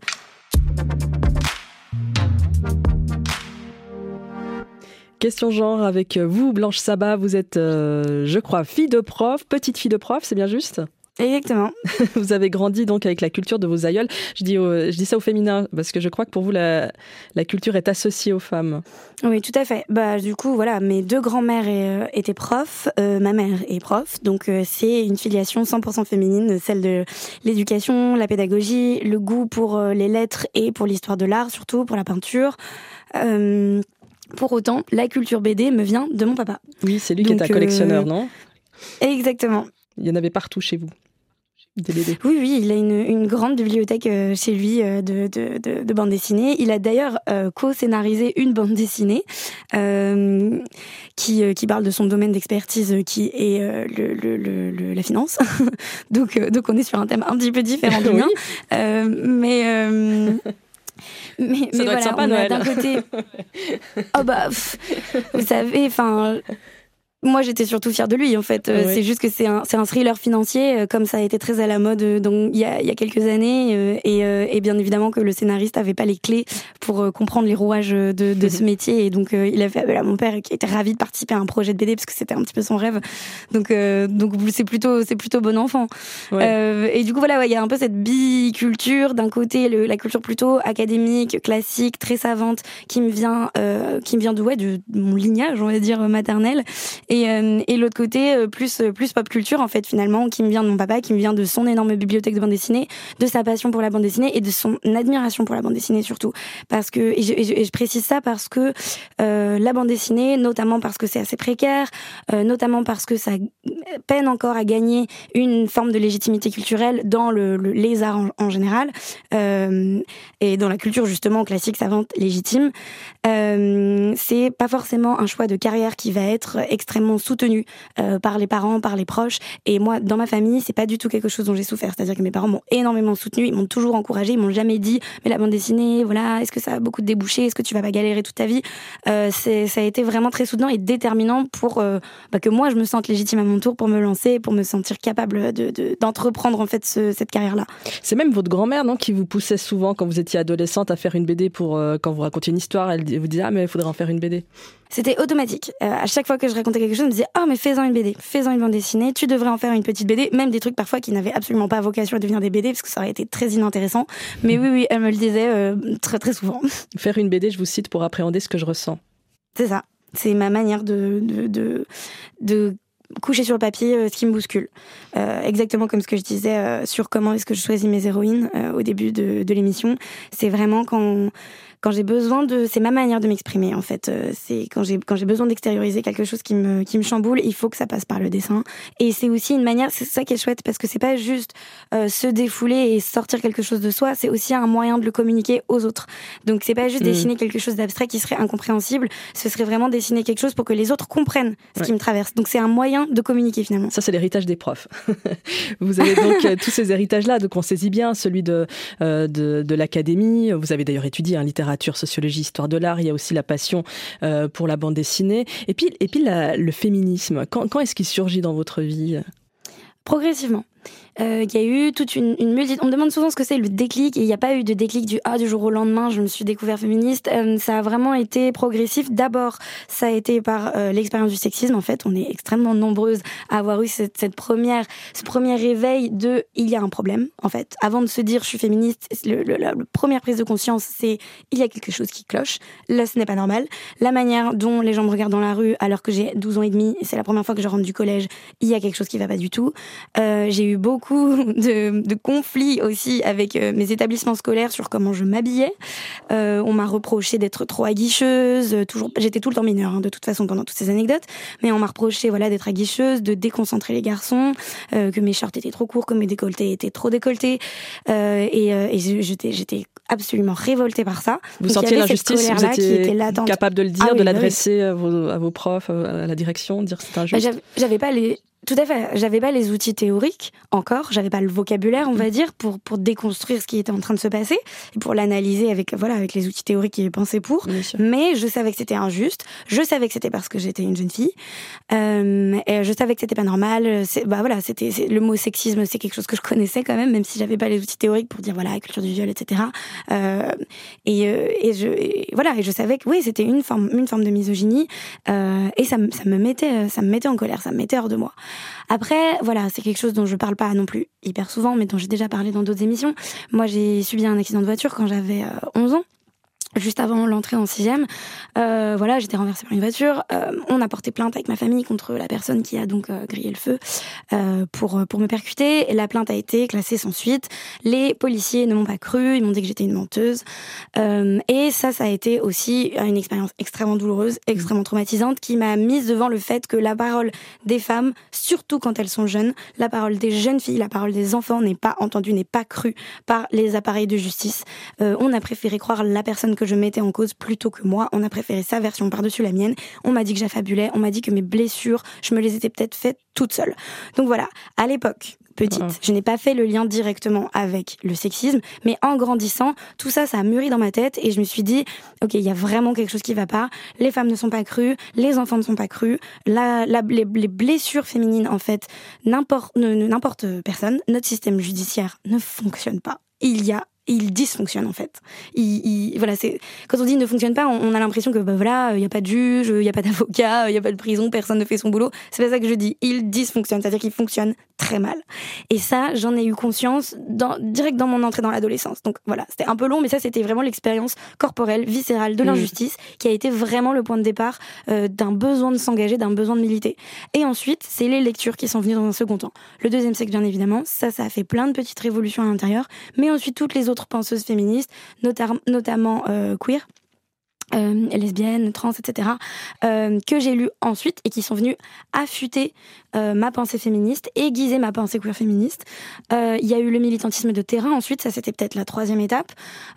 S1: Question genre avec vous, Blanche Sabat. Vous êtes, euh, je crois, fille de prof, petite fille de prof, c'est bien juste?
S3: Exactement.
S1: vous avez grandi donc avec la culture de vos aïeuls. Je dis, au, je dis ça au féminin parce que je crois que pour vous, la, la culture est associée aux femmes.
S3: Oui, tout à fait. Bah, du coup, voilà, mes deux grands-mères euh, étaient profs. Euh, ma mère est prof. Donc, euh, c'est une filiation 100% féminine, celle de l'éducation, la pédagogie, le goût pour euh, les lettres et pour l'histoire de l'art, surtout pour la peinture. Euh, pour autant, la culture BD me vient de mon papa.
S1: Oui, c'est lui Donc, qui est un collectionneur, euh... non?
S3: Exactement.
S1: Il y en avait partout chez vous
S3: des BD. Oui, oui, il a une, une grande bibliothèque euh, chez lui euh, de, de, de, de bandes dessinées. Il a d'ailleurs euh, co-scénarisé une bande dessinée qui, qui parle de son domaine d'expertise qui est le, le, le, la finance. donc, donc on est sur un thème un petit peu différent du mien. mais mais,
S1: ça mais
S3: voilà,
S1: sympa, Noël.
S3: d'un côté, oh bah, pff, vous savez, enfin, moi, j'étais surtout fière de lui, en fait. Oui. C'est juste que c'est un, un thriller financier, euh, comme ça a été très à la mode euh, donc, il, y a, il y a quelques années. Euh, et, et, bien évidemment que le scénariste avait pas les clés pour comprendre les rouages de, de ce métier. Et donc, il a fait appel à mon père, qui était ravi de participer à un projet de BD, parce que c'était un petit peu son rêve. Donc, donc c'est plutôt, c'est plutôt bon enfant. Ouais. et du coup, voilà, il y a un peu cette biculture. D'un côté, le, la culture plutôt académique, classique, très savante, qui me vient, qui me vient de, ouais, de mon lignage, on va dire, maternel. Et, euh, et l'autre côté, euh, plus, plus pop culture, en fait, finalement, qui me vient de mon papa, qui me vient de son énorme bibliothèque de bande dessinée, de sa passion pour la bande dessinée et de son admiration pour la bande dessinée surtout. Parce que, et je, précise ça parce que euh, la bande dessinée, notamment parce que c'est assez précaire, euh, notamment parce que ça peine encore à gagner une forme de légitimité culturelle dans le, le les arts en, général, euh, et dans la culture justement classique, savante, légitime, euh, c'est pas forcément un choix de carrière qui va être extrêmement extrêmement soutenue par les parents, par les proches. Et moi, dans ma famille, c'est pas du tout quelque chose dont j'ai souffert. C'est-à-dire que mes parents m'ont énormément soutenue, ils m'ont toujours encouragé, ils m'ont jamais dit, mais la bande dessinée, voilà, est-ce que ça a beaucoup de débouchés, est-ce que tu vas pas galérer toute ta vie c'est, Ça a été vraiment très soutenant et déterminant pour bah, que moi je me sente légitime à mon tour pour me lancer, pour me sentir capable de, d'entreprendre en fait cette carrière-là.
S1: C'est même votre grand-mère non qui vous poussait souvent quand vous étiez adolescente à faire une BD pour quand vous racontiez une histoire, elle vous disait ah mais il faudrait en faire une BD.
S3: C'était automatique. Euh, à chaque fois que je racontais quelque chose, elle me disait Oh, mais fais-en une BD, fais-en une bande dessinée, tu devrais en faire une petite BD, même des trucs parfois qui n'avaient absolument pas vocation à devenir des BD, parce que ça aurait été très inintéressant. Mais oui, oui, elle me le disait euh, très, très souvent.
S1: Faire une BD, je vous cite, pour appréhender ce que je ressens.
S3: C'est ça. C'est ma manière de, de, de, de coucher sur le papier euh, ce qui me bouscule. exactement comme ce que je disais sur comment est-ce que je choisis mes héroïnes au début de, de l'émission. C'est vraiment quand quand j'ai besoin de, c'est ma manière de m'exprimer en fait. Euh, c'est quand j'ai quand j'ai besoin d'extérioriser quelque chose qui me qui me chamboule, il faut que ça passe par le dessin. Et c'est aussi une manière, c'est ça qui est chouette parce que c'est pas juste euh, se défouler et sortir quelque chose de soi, c'est aussi un moyen de le communiquer aux autres. Donc c'est pas juste mm. dessiner quelque chose d'abstrait qui serait incompréhensible, ce serait vraiment dessiner quelque chose pour que les autres comprennent ce qui me traverse. Donc c'est un moyen de communiquer finalement.
S1: Ça c'est l'héritage des profs. Vous avez donc euh, tous ces héritages là, donc on saisit bien celui de de, de l'académie. Vous avez d'ailleurs étudié un littérature littérature, sociologie, histoire de l'art. Il y a aussi la passion euh, pour la bande dessinée. Et puis, et puis le féminisme. Quand, quand est-ce qu'il surgit dans votre vie?
S3: Progressivement. Euh, il y a eu toute une, une multitude. On me demande souvent ce que c'est le déclic il n'y a pas eu de déclic du ah du jour au lendemain. Je me suis découvert féministe. Euh, ça a vraiment été progressif. D'abord, ça a été par euh, l'expérience du sexisme. En fait, on est extrêmement nombreuses à avoir eu cette, cette, première, ce premier réveil de il y a un problème. En fait, avant de se dire je suis féministe, le, la, première prise de conscience c'est il y a quelque chose qui cloche. Là, ce n'est pas normal. La manière dont les gens me regardent dans la rue alors que j'ai 12 ans et demi, c'est la première fois que je rentre du collège, il y a quelque chose qui va pas du tout. j'ai eu beaucoup de, conflits aussi avec euh, mes établissements scolaires sur comment je m'habillais. Euh, on m'a reproché d'être trop aguicheuse. Toujours, j'étais tout le temps mineure hein, de toute façon pendant toutes ces anecdotes, mais on m'a reproché voilà d'être aguicheuse, de déconcentrer les garçons, euh, que mes shorts étaient trop courts, que mes décolletés étaient trop décolletés. et, j'étais, j'étais absolument révoltée par ça.
S1: Vous sentiez l'injustice, vous étiez capable de le dire, ah de bah l'adresser à, vos, profs, à la direction, de dire c'est injuste?
S3: Bah, j'avais pas les tout à fait. J'avais pas les outils théoriques encore, j'avais pas le vocabulaire, on va dire, pour pour déconstruire ce qui était en train de se passer et pour l'analyser avec voilà avec les outils théoriques qui est pensé pour. Mais je savais que c'était injuste. Je savais que c'était parce que j'étais une jeune fille. Euh, et je savais que c'était pas normal. Bah voilà, c'était le mot sexisme, c'est quelque chose que je connaissais quand même, même si j'avais pas les outils théoriques pour dire voilà culture du viol, etc. Euh, et, euh, et je et voilà et je savais que oui c'était une forme une forme de misogynie euh, et ça ça me mettait ça me mettait en colère, ça me mettait hors de moi. Après, voilà, c'est quelque chose dont je parle pas non plus hyper souvent, mais dont j'ai déjà parlé dans d'autres émissions. Moi, j'ai subi un accident de voiture quand j'avais 11 euh, ans juste avant l'entrée en sixième. Euh, voilà, j'étais renversée par une voiture. Euh, on a porté plainte avec ma famille contre la personne qui a donc euh, grillé le feu pour pour me percuter. Et la plainte a été classée sans suite. Les policiers ne m'ont pas cru, ils m'ont dit que j'étais une menteuse. Et ça, ça a été aussi une expérience extrêmement douloureuse, extrêmement traumatisante, qui m'a mise devant le fait que la parole des femmes, surtout quand elles sont jeunes, la parole des jeunes filles, la parole des enfants n'est pas entendue, n'est pas crue par les appareils de justice. on a préféré croire la personne que je mettais en cause plutôt que moi. On a préféré sa version par-dessus la mienne. On m'a dit que j'affabulais. On m'a dit que mes blessures, je me les étais peut-être faites toute seule. Donc voilà, à l'époque, petite, je n'ai pas fait le lien directement avec le sexisme, mais en grandissant, tout ça, ça a mûri dans ma tête et je me suis dit, ok, il y a vraiment quelque chose qui va pas. Les femmes ne sont pas crues, les enfants ne sont pas crus, la, les, blessures féminines, en fait, n'importe personne, notre système judiciaire ne fonctionne pas. Il y a il dysfonctionne en fait. Il, voilà, c'est quand on dit ne fonctionne pas, on, a l'impression que bah voilà, il y a pas de juge, il y a pas d'avocat, il y a pas de prison, personne ne fait son boulot. C'est pas ça que je dis. Il dysfonctionne, c'est-à-dire qu'il fonctionne très mal. Et ça, j'en ai eu conscience dans, direct dans mon entrée dans l'adolescence. Donc voilà, c'était un peu long, mais ça c'était vraiment l'expérience corporelle, viscérale de mmh. l'injustice qui a été vraiment le point de départ euh, d'un besoin de s'engager, d'un besoin de militer. Et ensuite, c'est les lectures qui sont venues dans un second temps. Le deuxième siècle, bien évidemment, ça, ça a fait plein de petites révolutions à l'intérieur, mais ensuite toutes les autres penseuses féministes, notamment euh, queer euh, lesbiennes, trans, etc., euh, que j'ai lu ensuite et qui sont venus affûter euh, ma pensée féministe, aiguiser ma pensée queer féministe. Il y a eu le militantisme de terrain ensuite, ça c'était peut-être la troisième étape,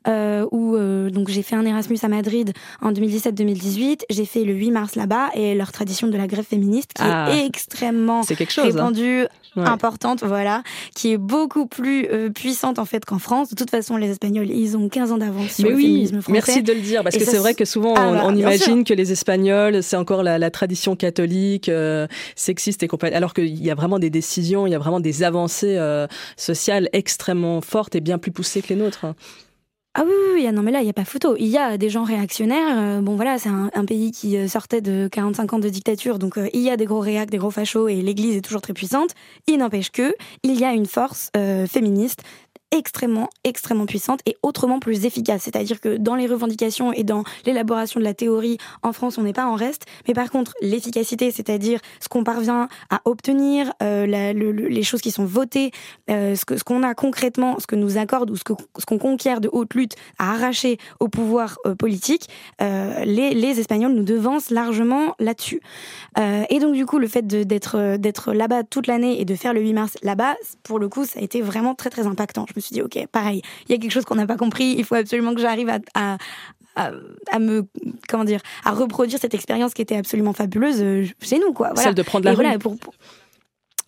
S3: où donc j'ai fait un Erasmus à Madrid en 2017-2018, j'ai fait le 8 mars là-bas et leur tradition de la grève féministe qui est ah. extrêmement quelque chose, hein. répandue, importante, voilà, qui est beaucoup plus puissante en fait qu'en France. De toute façon, les Espagnols, ils ont 15 ans d'avance sur le féminisme français.
S1: Merci de le dire, parce que c'est vrai que souvent ah bah, on, imagine que les Espagnols, c'est encore la, tradition catholique, euh, sexiste et compagnie, alors qu'il y a vraiment des décisions, il y a vraiment des avancées euh, sociales extrêmement fortes et bien plus poussées que les nôtres.
S3: Ah oui, oui, oui, non mais là, il n'y a pas photo. Il y a des gens réactionnaires. Euh, bon voilà, c'est un, pays qui sortait de 45 ans de dictature, donc il y a des gros réacs, des gros fachos, et l'Église est toujours très puissante. Il n'empêche que il y a une force féministe extrêmement, extrêmement puissante et autrement plus efficace. C'est-à-dire que dans les revendications et dans l'élaboration de la théorie, en France, on n'est pas en reste. Mais par contre, l'efficacité, c'est-à-dire ce qu'on parvient à obtenir, euh, les choses qui sont votées, euh, ce qu'on ce a concrètement, ce que nous accorde ou ce qu'on ce qu'on conquiert de haute lutte à arracher au pouvoir euh, politique, les, les Espagnols nous devancent largement là-dessus. et donc, du coup, le fait d'être d'être là-bas toute l'année et de faire le 8 mars là-bas, pour le coup, ça a été vraiment très, très impactant me suis dit, ok, pareil, il y a quelque chose qu'on n'a pas compris, il faut absolument que j'arrive à, à, me comment dire à reproduire cette expérience qui était absolument fabuleuse euh, chez nous quoi
S1: celle de prendre la rue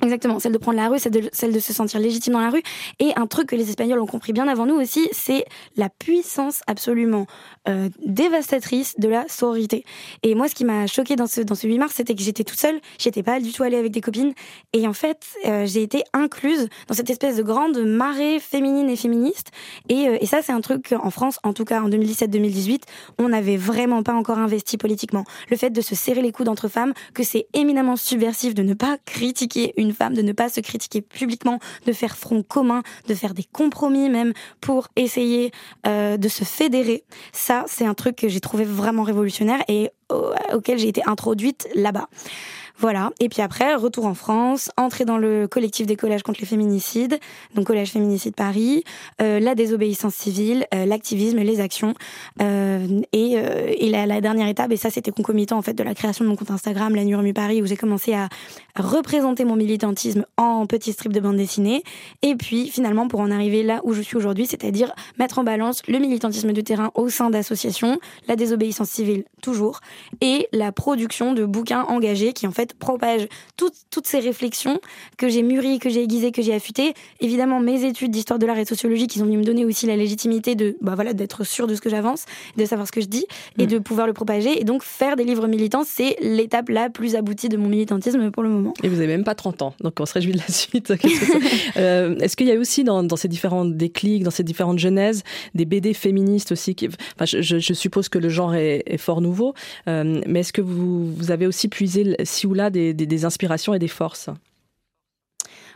S3: Exactement, celle de prendre la rue, celle de, se sentir légitime dans la rue. Et un truc que les Espagnols ont compris bien avant nous aussi, c'est la puissance absolument euh, dévastatrice de la sororité. Et moi, ce qui m'a choqué dans ce, dans ce 8 mars, c'était que j'étais toute seule, j'étais pas du tout allée avec des copines. Et en fait, euh, j'ai été incluse dans cette espèce de grande marée féminine et féministe. Et, euh, ça, c'est un truc en France, en tout cas en 2017-2018, on n'avait vraiment pas encore investi politiquement. Le fait de se serrer les coudes entre femmes, que c'est éminemment subversif de ne pas critiquer une femme, de ne pas se critiquer publiquement, de faire front commun, de faire des compromis même pour essayer euh, de se fédérer. Ça, c'est un truc que j'ai trouvé vraiment révolutionnaire et auquel j'ai été introduite là-bas. Voilà. Et puis après, retour en France, entrer dans le collectif des collèges contre les féminicides, donc Collège Féminicide Paris, euh, la désobéissance civile, euh, l'activisme, les actions. Euh, et, euh, la, dernière étape, et ça c'était concomitant en fait de la création de mon compte Instagram, la Nuit Paris, où j'ai commencé à représenter mon militantisme en petits strips de bande dessinée. Et puis finalement, pour en arriver là où je suis aujourd'hui, c'est-à-dire mettre en balance le militantisme de terrain au sein d'associations, la désobéissance civile toujours, et la production de bouquins engagés qui en fait propage toutes, toutes ces réflexions que j'ai mûries, que j'ai aiguisées, que j'ai affûtées. Évidemment, mes études d'histoire de l'art et de sociologie qui ont venu me donner aussi la légitimité de, bah voilà, d'être sûr de ce que j'avance, de savoir ce que je dis et mm. de pouvoir le propager. Et donc, faire des livres militants, c'est l'étape la plus aboutie de mon militantisme pour le moment.
S1: Et vous avez même pas 30 ans, donc on se réjouit de la suite. Euh, est-ce qu'il y a aussi dans, dans, ces différents déclics, dans ces différentes genèses, des BD féministes aussi qui, enfin, je, je, suppose que le genre est, est fort nouveau, euh, mais est-ce que vous, vous avez aussi puisé, si là des, inspirations et des forces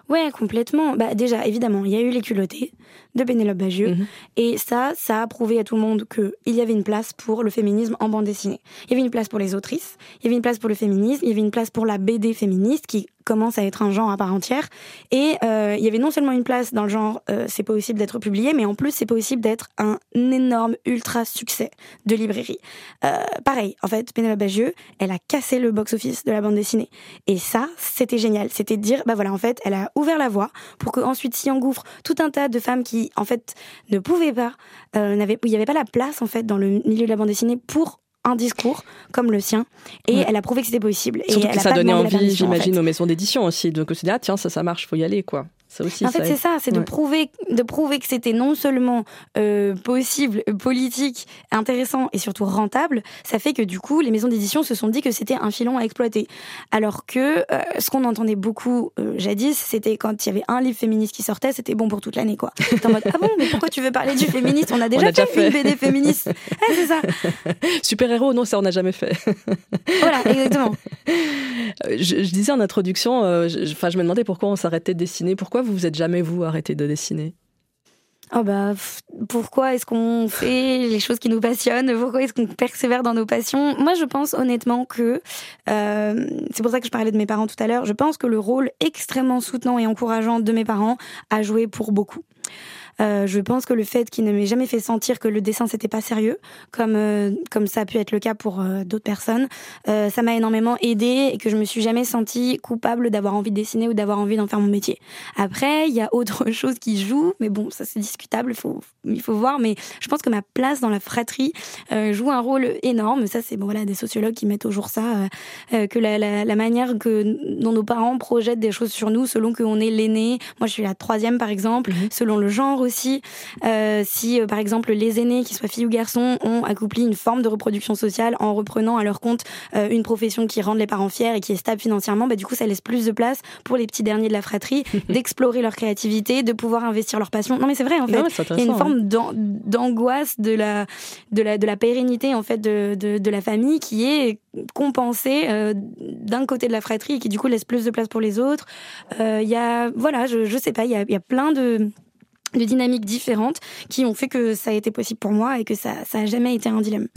S3: Ouais, complètement. Bah, déjà, évidemment, il y a eu les culottés de Pénélope Bagieux. Mhm. Et ça, ça a prouvé à tout le monde qu'il y avait une place pour le féminisme en bande dessinée. Il y avait une place pour les autrices, il y avait une place pour le féminisme, il y avait une place pour la BD féministe qui commence à être un genre à part entière. Et euh, il y avait non seulement une place dans le genre euh, c'est possible d'être publié, mais en plus c'est possible d'être un énorme ultra succès de librairie. Euh, pareil, en fait, Pénélope Bagieux, elle a cassé le box-office de la bande dessinée. Et ça, c'était génial. C'était de dire, bah voilà, en fait, elle a ouvert la voie pour que ensuite s'y engouffre tout un tas de femmes qui, en fait, ne pouvaient pas, euh, il n'y avait pas la place, en fait, dans le milieu de la bande dessinée pour un discours comme le sien et elle a prouvé que c'était possible.
S1: Surtout
S3: et
S1: que ça a donné envie, j'imagine, aux maisons d'édition aussi. Se dit, ah tiens, ça, ça marche, faut y aller, quoi
S3: en fait, c'est ça, c'est de prouver, de prouver que c'était non seulement euh, possible, politique, intéressant et surtout rentable. Ça fait que du coup, les maisons d'édition se sont dit que c'était un filon à exploiter. Alors que euh, ce qu'on entendait beaucoup euh, jadis, c'était quand il y avait un livre féministe qui sortait, c'était bon pour toute l'année, quoi. en mode ah bon, mais pourquoi tu veux parler du féministe? On a déjà, fait, une BD féministe. c'est ça.
S1: Super héros, non, ça on n'a jamais fait.
S3: voilà, exactement.
S1: Je, je, disais en introduction, enfin, je me demandais pourquoi on s'arrêtait de dessiner, pourquoi vous vous êtes jamais, vous, arrêté de dessiner?
S3: Oh bah, pourquoi est-ce qu'on fait les choses qui nous passionnent? Pourquoi est-ce qu'on persévère dans nos passions? Moi, je pense honnêtement que euh, c'est pour ça que je parlais de mes parents tout à l'heure. Je pense que le rôle extrêmement soutenant et encourageant de mes parents a joué pour beaucoup. Je pense que le fait qu'il ne m'ait jamais fait sentir que le dessin c'était pas sérieux, comme comme ça a pu être le cas pour d'autres personnes, ça m'a énormément aidé et que je me suis jamais sentie coupable d'avoir envie de dessiner ou d'avoir envie d'en faire mon métier. Après, il y a autre chose qui joue, mais bon, ça c'est discutable, il faut il faut voir. Mais je pense que ma place dans la fratrie joue un rôle énorme. Ça c'est bon voilà des sociologues qui mettent au jour ça, que la, la, la manière que dont nos parents projettent des choses sur nous selon qu'on est l'aîné. Moi, je suis la troisième, par exemple, mhm. selon le genre aussi. Euh, si, euh, par exemple, les aînés, qu'ils soient filles ou garçons, ont accompli une forme de reproduction sociale en reprenant à leur compte euh, une profession qui rend les parents fiers et qui est stable financièrement, bah, du coup, ça laisse plus de place pour les petits derniers de la fratrie d'explorer leur créativité, de pouvoir investir leur passion. Non, mais c'est vrai, en fait. Il y a une forme d'angoisse de la, de, la, de la pérennité, en fait, de, de, de la famille qui est compensée euh, d'un côté de la fratrie et qui, du coup, laisse plus de place pour les autres. Il y a, voilà, je, je sais pas, il y a, y a plein de de dynamiques différentes qui ont fait que ça a été possible pour moi et que ça, ça a jamais été un dilemme.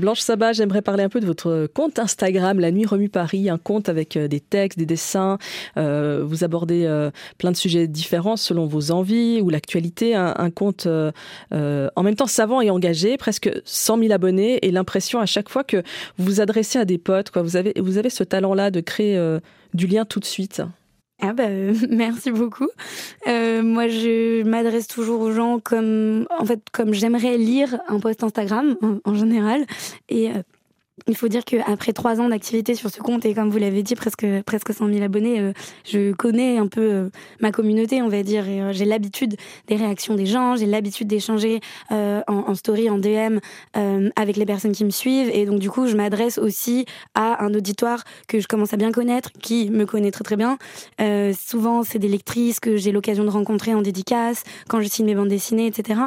S1: Blanche Sabat, j'aimerais parler un peu de votre compte Instagram, La Nuit Remue Paris, un compte avec euh, des textes, des dessins. Euh, vous abordez euh, plein de sujets différents selon vos envies ou l'actualité. Un, compte en même temps savant et engagé, presque 100 000 abonnés et l'impression à chaque fois que vous vous adressez à des potes. Quoi. Vous, avez, vous avez ce talent-là de créer du lien tout de suite.
S3: Ah bah euh, merci beaucoup. Euh, moi je m'adresse toujours aux gens comme en fait comme j'aimerais lire un post Instagram en, général et euh, il faut dire qu'après trois ans d'activité sur ce compte et comme vous l'avez dit, presque presque 100 000 abonnés, euh, je connais un peu euh, ma communauté, on va dire, euh, j'ai l'habitude des réactions des gens, j'ai l'habitude d'échanger en, en, story, en DM avec les personnes qui me suivent, et donc du coup, je m'adresse aussi à un auditoire que je commence à bien connaître, qui me connaît très très bien. souvent, c'est des lectrices que j'ai l'occasion de rencontrer en dédicace, quand je signe mes bandes dessinées, etc.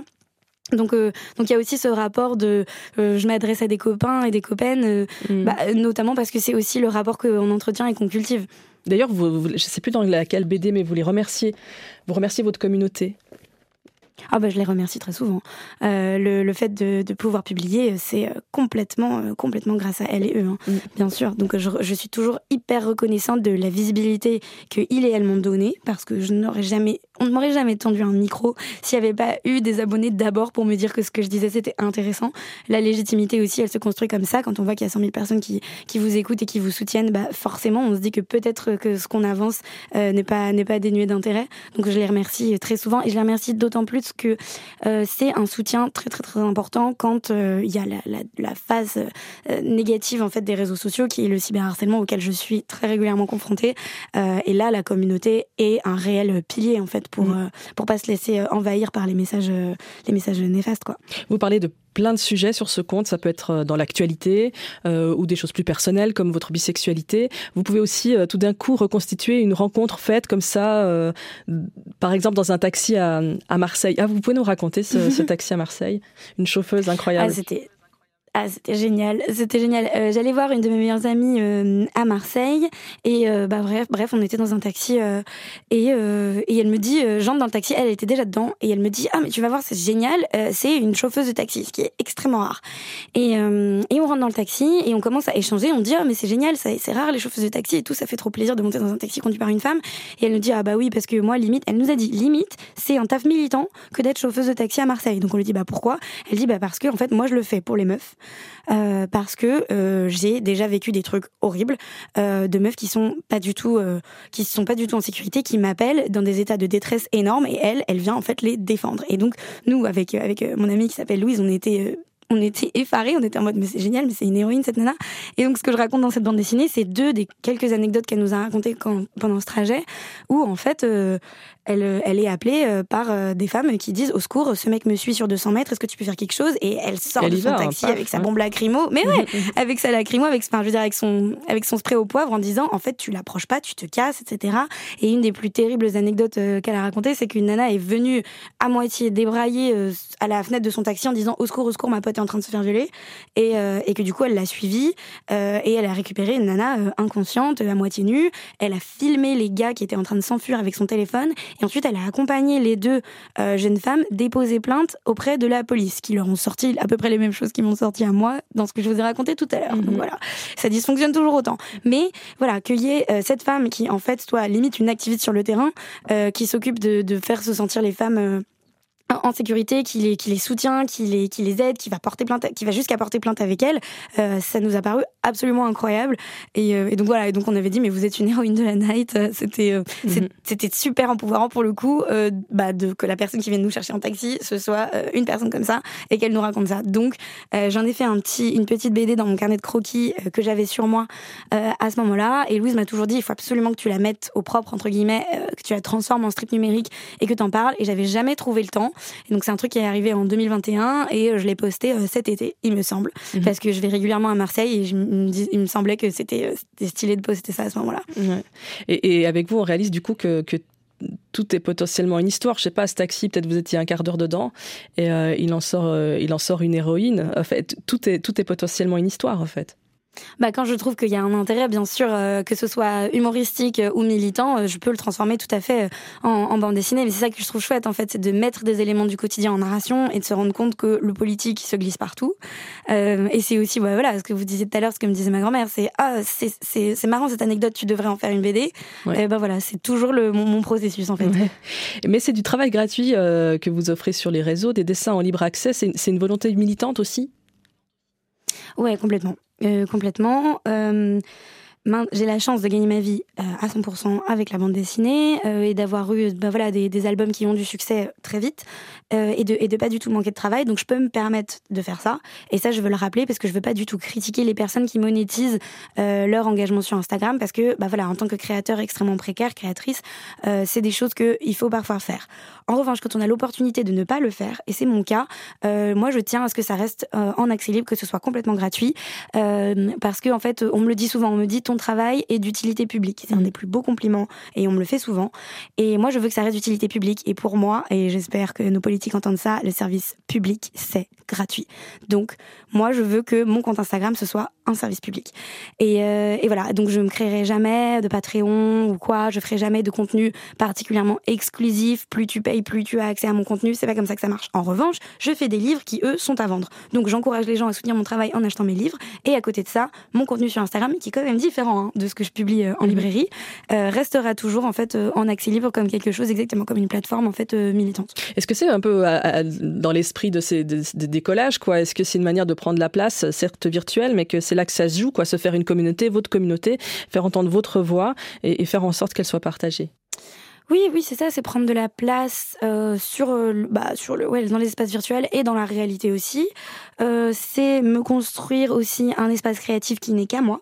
S3: Donc, euh, donc il y a aussi ce rapport de, euh, je m'adresse à des copains et des copaines, euh, mm. bah, notamment parce que c'est aussi le rapport qu'on entretient et qu'on cultive.
S1: D'ailleurs, vous, je ne sais plus dans laquelle BD, mais vous les remerciez. Vous remerciez votre communauté.
S3: Ah bah je les remercie très souvent. Euh, le, le, fait de, de, pouvoir publier, c'est complètement, euh, complètement grâce à elle et eux, hein, mm. bien sûr. Donc je, je, suis toujours hyper reconnaissante de la visibilité que ils et elles m'ont donnée, parce que je n'aurais jamais, on ne m'aurait jamais tendu un micro s'il n'y avait pas eu des abonnés d'abord pour me dire que ce que je disais c'était intéressant. La légitimité aussi, elle se construit comme ça. Quand on voit qu'il y a 100 000 personnes qui, qui vous écoutent et qui vous soutiennent, bah forcément on se dit que peut-être que ce qu'on avance n'est pas pas dénué d'intérêt. Donc je les remercie très souvent et je les remercie d'autant plus que euh, c'est un soutien très très très important quand euh, il y a la, la, phase euh, négative en fait des réseaux sociaux qui est le cyberharcèlement auquel je suis très régulièrement confrontée. et là, la communauté est un réel pilier en fait pour mm. pour pas se laisser envahir par les messages les messages néfastes quoi.
S1: Vous parlez de plein de sujets sur ce compte. Ça peut être euh, dans l'actualité euh, ou des choses plus personnelles comme votre bisexualité. Vous pouvez aussi euh, tout d'un coup reconstituer une rencontre faite comme ça, euh, par exemple dans un taxi à, à, Marseille. Ah, vous pouvez nous raconter ce, ce taxi à Marseille? Une chauffeuse incroyable.
S3: Ah, c'était ah, c'était génial, c'était génial. Euh, J'allais voir une de mes meilleures amies euh, à Marseille et euh, bah bref, bref, on était dans un taxi euh, et, euh, et elle me dit, j'entre dans le taxi, elle était déjà dedans et elle me dit ah mais tu vas voir c'est génial, c'est une chauffeuse de taxi, ce qui est extrêmement rare. Et, et on rentre dans le taxi et on commence à échanger, on dit ah mais c'est génial, c'est rare les chauffeuses de taxi et tout, ça fait trop plaisir de monter dans un taxi conduit par une femme. Et elle nous dit ah bah oui parce que moi limite, elle nous a dit limite c'est un taf militant que d'être chauffeuse de taxi à Marseille. Donc on lui dit bah pourquoi? Elle dit bah parce que en fait moi je le fais pour les meufs. Euh, parce que euh, j'ai déjà vécu des trucs horribles euh, de meufs qui sont pas du tout qui sont pas du tout en sécurité qui m'appellent dans des états de détresse énormes et elle elle vient en fait les défendre. Et donc nous avec avec mon amie qui s'appelle Louise on était on était effarés, on était en mode mais c'est génial, mais c'est une héroïne cette nana. Et donc ce que je raconte dans cette bande dessinée, c'est deux des quelques anecdotes qu'elle nous a racontées quand, pendant ce trajet, où en fait euh, elle, elle est appelée euh, par euh, des femmes qui disent au secours, ce mec me suit sur 200 mètres, est-ce que tu peux faire quelque chose? Et elle sort de son hein, taxi avec sa bombe lacrymo, mais ouais, avec sa lacrymo, avec, enfin, je veux dire avec son avec son spray au poivre en disant en fait tu l'approches pas, tu te casses, etc. Et une des plus terribles anecdotes qu'elle a racontées, c'est qu'une nana est venue à moitié débrailler à la fenêtre de son taxi en disant au secours, au secours, ma pote était en train de se faire violer et, et que du coup elle l'a suivi et elle a récupéré une nana inconsciente, à moitié nue. Elle a filmé les gars qui étaient en train de s'enfuir avec son téléphone et ensuite elle a accompagné les deux jeunes femmes déposer plainte auprès de la police qui leur ont sorti à peu près les mêmes choses qui m'ont sorti à moi dans ce que je vous ai raconté tout à l'heure. Donc mhm. voilà, ça dysfonctionne toujours autant. Mais voilà, qu'il y ait cette femme qui en fait soit limite une activiste sur le terrain, qui s'occupe de, de, faire se sentir les femmes en sécurité, qui les, qui les soutient, qui les, qui les aide, qui va porter plainte, qui va jusqu'à porter plainte avec elle, euh, ça nous a paru absolument incroyable. Et, euh, et, donc voilà, et donc on avait dit mais vous êtes une héroïne de la night. Euh, c'était mhm. c'était super empouvoirant pour le coup, bah, de que la personne qui vient nous chercher en taxi ce soit une personne comme ça et qu'elle nous raconte ça. Donc j'en ai fait un petit une petite BD dans mon carnet de croquis que j'avais sur moi à ce moment-là. Et Louise m'a toujours dit il faut absolument que tu la mettes au propre entre guillemets, que tu la transformes en strip numérique et que tu en parles. Et j'avais jamais trouvé le temps. Et donc c'est un truc qui est arrivé en 2021 et euh, je l'ai posté euh, cet été, il me semble, mhm. parce que je vais régulièrement à Marseille et je, il me semblait que c'était euh, stylé de poster ça à ce moment-là.
S1: Et, avec vous, on réalise du coup que, tout est potentiellement une histoire. Je sais pas, ce taxi, peut-être vous étiez un quart d'heure dedans et il en sort, il en sort une héroïne. En fait, tout est, tout est potentiellement une histoire, en fait.
S3: Bah, quand je trouve qu'il y a un intérêt, bien sûr, euh, que ce soit humoristique euh, ou militant, euh, je peux le transformer tout à fait en, bande dessinée. Mais c'est ça que je trouve chouette, en fait, c'est de mettre des éléments du quotidien en narration et de se rendre compte que le politique se glisse partout. et c'est aussi, bah, voilà, ce que vous disiez tout à l'heure, ce que me disait ma grand-mère, c'est ah, c'est marrant cette anecdote, tu devrais en faire une BD. Et ben voilà, c'est toujours le, mon, processus, en fait.
S1: Mais c'est du travail gratuit que vous offrez sur les réseaux, des dessins en libre accès. C'est une volonté militante aussi?
S3: Ouais, complètement. Euh, complètement. J'ai la chance de gagner ma vie euh, à 100% avec la bande dessinée euh, et d'avoir eu bah, voilà, des, albums qui ont du succès très vite euh, et, de, et de pas du tout manquer de travail. Donc je peux me permettre de faire ça. Et ça, je veux le rappeler parce que je veux pas du tout critiquer les personnes qui monétisent leur engagement sur Instagram parce que bah, voilà, en tant que créateur extrêmement précaire, créatrice, c'est des choses qu'il faut parfois faire. En revanche, quand on a l'opportunité de ne pas le faire, et c'est mon cas, moi je tiens à ce que ça reste en accès libre, que ce soit complètement gratuit, parce que en fait, on me le dit souvent, on me dit travail est d'utilité publique. C'est un mm. des plus beaux compliments et on me le fait souvent. Et moi, je veux que ça reste d'utilité publique. Et pour moi, et j'espère que nos politiques entendent ça, le service public, c'est gratuit. Donc, moi, je veux que mon compte Instagram, ce soit un service public. Et, euh, et voilà, donc je ne me créerai jamais de Patreon ou quoi, je ferai jamais de contenu particulièrement exclusif. Plus tu payes, plus tu as accès à mon contenu. C'est pas comme ça que ça marche. En revanche, je fais des livres qui, eux, sont à vendre. Donc, j'encourage les gens à soutenir mon travail en achetant mes livres. Et à côté de ça, mon contenu sur Instagram, qui est quand même différent Hein, de ce que je publie euh, en mhm. librairie, euh, restera toujours en fait euh, en accès libre comme quelque chose exactement comme une plateforme en fait militante.
S1: Est-ce que c'est un peu dans l'esprit de ces décollages quoi? Est-ce que c'est une manière de prendre la place, certes virtuelle, mais que c'est là que ça se joue quoi, se faire une communauté, votre communauté, faire entendre votre voix et faire en sorte qu'elle soit partagée
S3: oui, oui, c'est ça, c'est prendre de la place euh, sur, euh, bah, sur le, ouais, dans l'espace virtuel et dans la réalité aussi. Euh, c'est me construire aussi un espace créatif qui n'est qu'à moi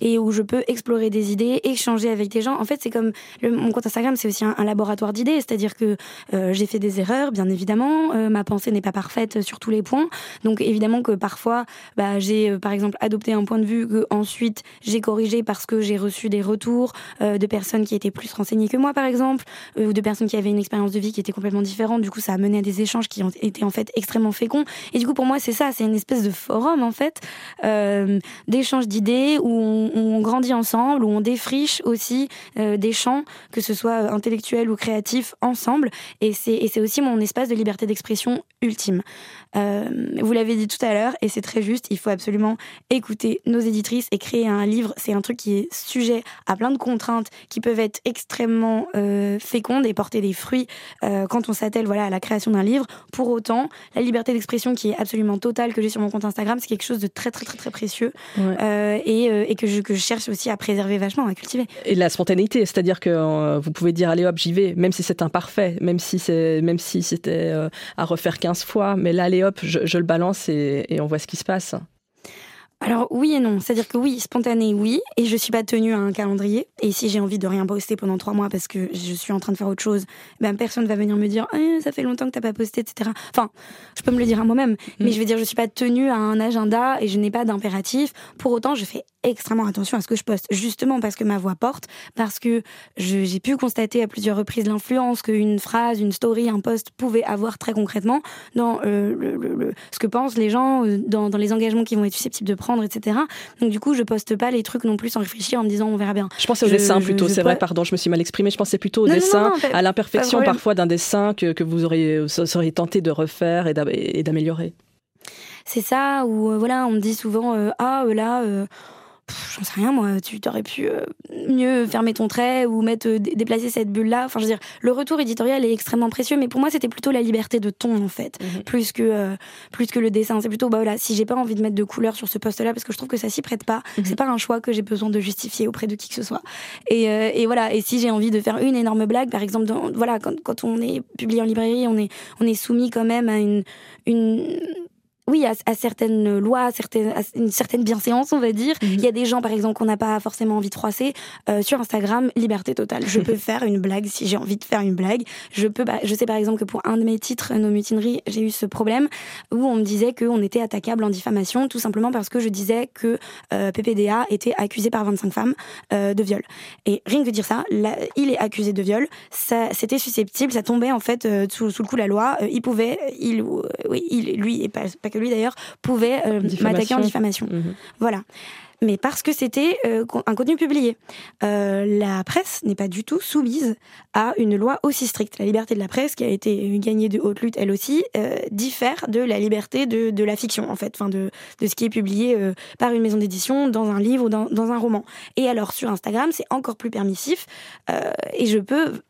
S3: et où je peux explorer des idées, échanger avec des gens. En fait, c'est comme le, mon compte Instagram, c'est aussi un, laboratoire d'idées, c'est-à-dire que euh, j'ai fait des erreurs, bien évidemment. Euh, ma pensée n'est pas parfaite sur tous les points, donc évidemment que parfois, bah, j'ai euh, par exemple adopté un point de vue que ensuite j'ai corrigé parce que j'ai reçu des retours de personnes qui étaient plus renseignées que moi, par exemple. Euh, ou de personnes qui avaient une expérience de vie qui était complètement différente. Du coup, ça a mené à des échanges qui ont été en fait extrêmement féconds. Et du coup, pour moi, c'est ça, c'est une espèce de forum en fait, euh, d'échange d'idées où on, grandit ensemble, où on défriche aussi euh, des champs, que ce soit intellectuels ou créatifs, ensemble. Et c'est aussi mon espace de liberté d'expression ultime. vous l'avez dit tout à l'heure, et c'est très juste, il faut absolument écouter nos éditrices et créer un livre. C'est un truc qui est sujet à plein de contraintes qui peuvent être extrêmement féconde et porter des fruits euh, quand on s'attelle voilà, à la création d'un livre. Pour autant, la liberté d'expression qui est absolument totale que j'ai sur mon compte Instagram, c'est quelque chose de très très très très précieux euh, et, euh, et que, je, que, je, cherche aussi à préserver vachement, à cultiver.
S1: Et la spontanéité, c'est-à-dire que vous pouvez dire allez hop, j'y vais, même si c'est imparfait, même si c'est même si c'était à refaire 15 fois, mais là allez hop, je, je le balance et, et on voit ce qui se passe.
S3: Alors oui et non, c'est-à-dire que oui, spontané, oui, et je suis pas tenue à un calendrier. Et si j'ai envie de rien poster pendant trois mois parce que je suis en train de faire autre chose, ben personne va venir me dire eh, ça fait longtemps que t'as pas posté, etc. Enfin, je peux me le dire à moi-même, mm. mais je veux dire je suis pas tenue à un agenda et je n'ai pas d'impératif. Pour autant, je fais extrêmement attention à ce que je poste, justement parce que ma voix porte, parce que j'ai pu constater à plusieurs reprises l'influence qu'une phrase, une story, un post pouvait avoir très concrètement dans euh, le, ce que pensent les gens, euh, dans, dans, les engagements qu'ils vont être susceptibles de prendre, etc. Donc du coup, je poste pas les trucs non plus sans réfléchir en me disant on verra bien.
S1: Je pense au dessin plutôt, c'est vrai, pardon, je me suis mal exprimée, je pensais plutôt au dessin, à l'imperfection parfois d'un dessin que, que vous auriez, auriez tenté de refaire et d'améliorer.
S3: C'est ça, ou euh, voilà, on me dit souvent, ah là j'en sais rien moi, tu t'aurais pu euh, mieux fermer ton trait ou mettre euh, déplacer cette bulle là. Enfin, je veux dire, le retour éditorial est extrêmement précieux, mais pour moi c'était plutôt la liberté de ton en fait, mhm. plus que euh, plus que le dessin. C'est plutôt bah voilà, si j'ai pas envie de mettre de couleur sur ce poste là parce que je trouve que ça s'y prête pas, mhm. c'est pas un choix que j'ai besoin de justifier auprès de qui que ce soit. Et, et voilà, et si j'ai envie de faire une énorme blague, par exemple, dans, voilà, quand, quand on est publié en librairie, on est on est soumis quand même à une une oui, à, certaines lois, à, certaines, une certaine bienséance, on va dire. Mhm. Il y a des gens, par exemple, qu'on n'a pas forcément envie de froisser. Euh, sur Instagram, liberté totale. Je peux faire une blague si j'ai envie de faire une blague. Je peux, bah, je sais par exemple que pour un de mes titres, Nos mutineries, j'ai eu ce problème où on me disait qu'on était attaquable en diffamation, tout simplement parce que je disais que euh, PPDA était accusé par 25 femmes euh, de viol. Et rien que de dire ça, il est accusé de viol. Ça, c'était susceptible, ça tombait en fait sous, sous, le coup de la loi. il pouvait, il, oui, il, lui et pas, pas que lui d'ailleurs, pouvait euh, m'attaquer en diffamation. Mhm. Voilà mais parce que c'était euh, un contenu publié. Euh, la presse n'est pas du tout soumise à une loi aussi stricte. La liberté de la presse, qui a été gagnée de haute lutte elle aussi, diffère de la liberté de, la fiction, en fait, enfin de, de ce qui est publié par une maison d'édition dans un livre ou dans, dans, un roman. Et alors sur Instagram, c'est encore plus permissif, et je peux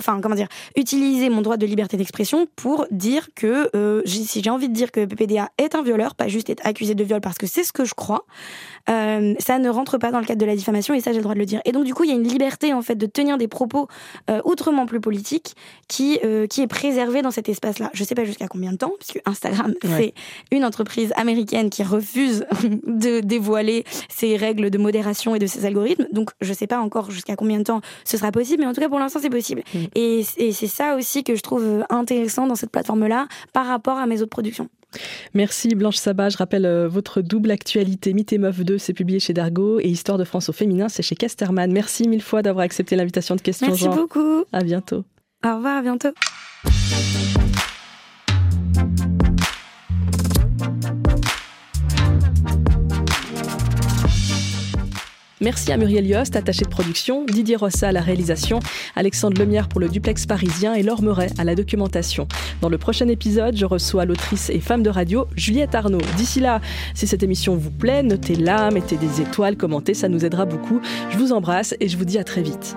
S3: enfin comment dire, utiliser mon droit de liberté d'expression pour dire que euh, si j'ai envie de dire que PPDA est un violeur, pas juste être accusé de viol parce que c'est ce que je crois, euh, ça ne rentre pas dans le cadre de la diffamation et ça j'ai le droit de le dire. Et donc du coup il y a une liberté en fait de tenir des propos euh, autrement plus politiques qui qui est préservée dans cet espace-là. Je sais pas jusqu'à combien de temps puisque Instagram c'est une entreprise américaine qui refuse de dévoiler ses règles de modération et de ses algorithmes. Donc je sais pas encore jusqu'à combien de temps ce sera possible, mais en tout cas pour l'instant c'est possible. Mm. Et, c'est ça aussi que je trouve intéressant dans cette plateforme-là par rapport à mes autres productions.
S1: Merci Blanche Sabat. Je rappelle euh, votre double actualité Mythe et Meuf 2, c'est publié chez Dargo et Histoire de France au féminin, c'est chez Casterman. Merci mille fois d'avoir accepté l'invitation de Question
S3: Merci beaucoup.
S1: À bientôt.
S3: Au revoir, à bientôt.
S1: Merci à Muriel Yost, attachée de production, Didier Rossa à la réalisation, Alexandre Lemierre pour le duplex parisien et Laure Meuret à la documentation. Dans le prochain épisode, je reçois l'autrice et femme de radio Juliette Arnaud. D'ici là, si cette émission vous plaît, notez-la, mettez des étoiles, commentez, ça nous aidera beaucoup. Je vous embrasse et je vous dis à très vite.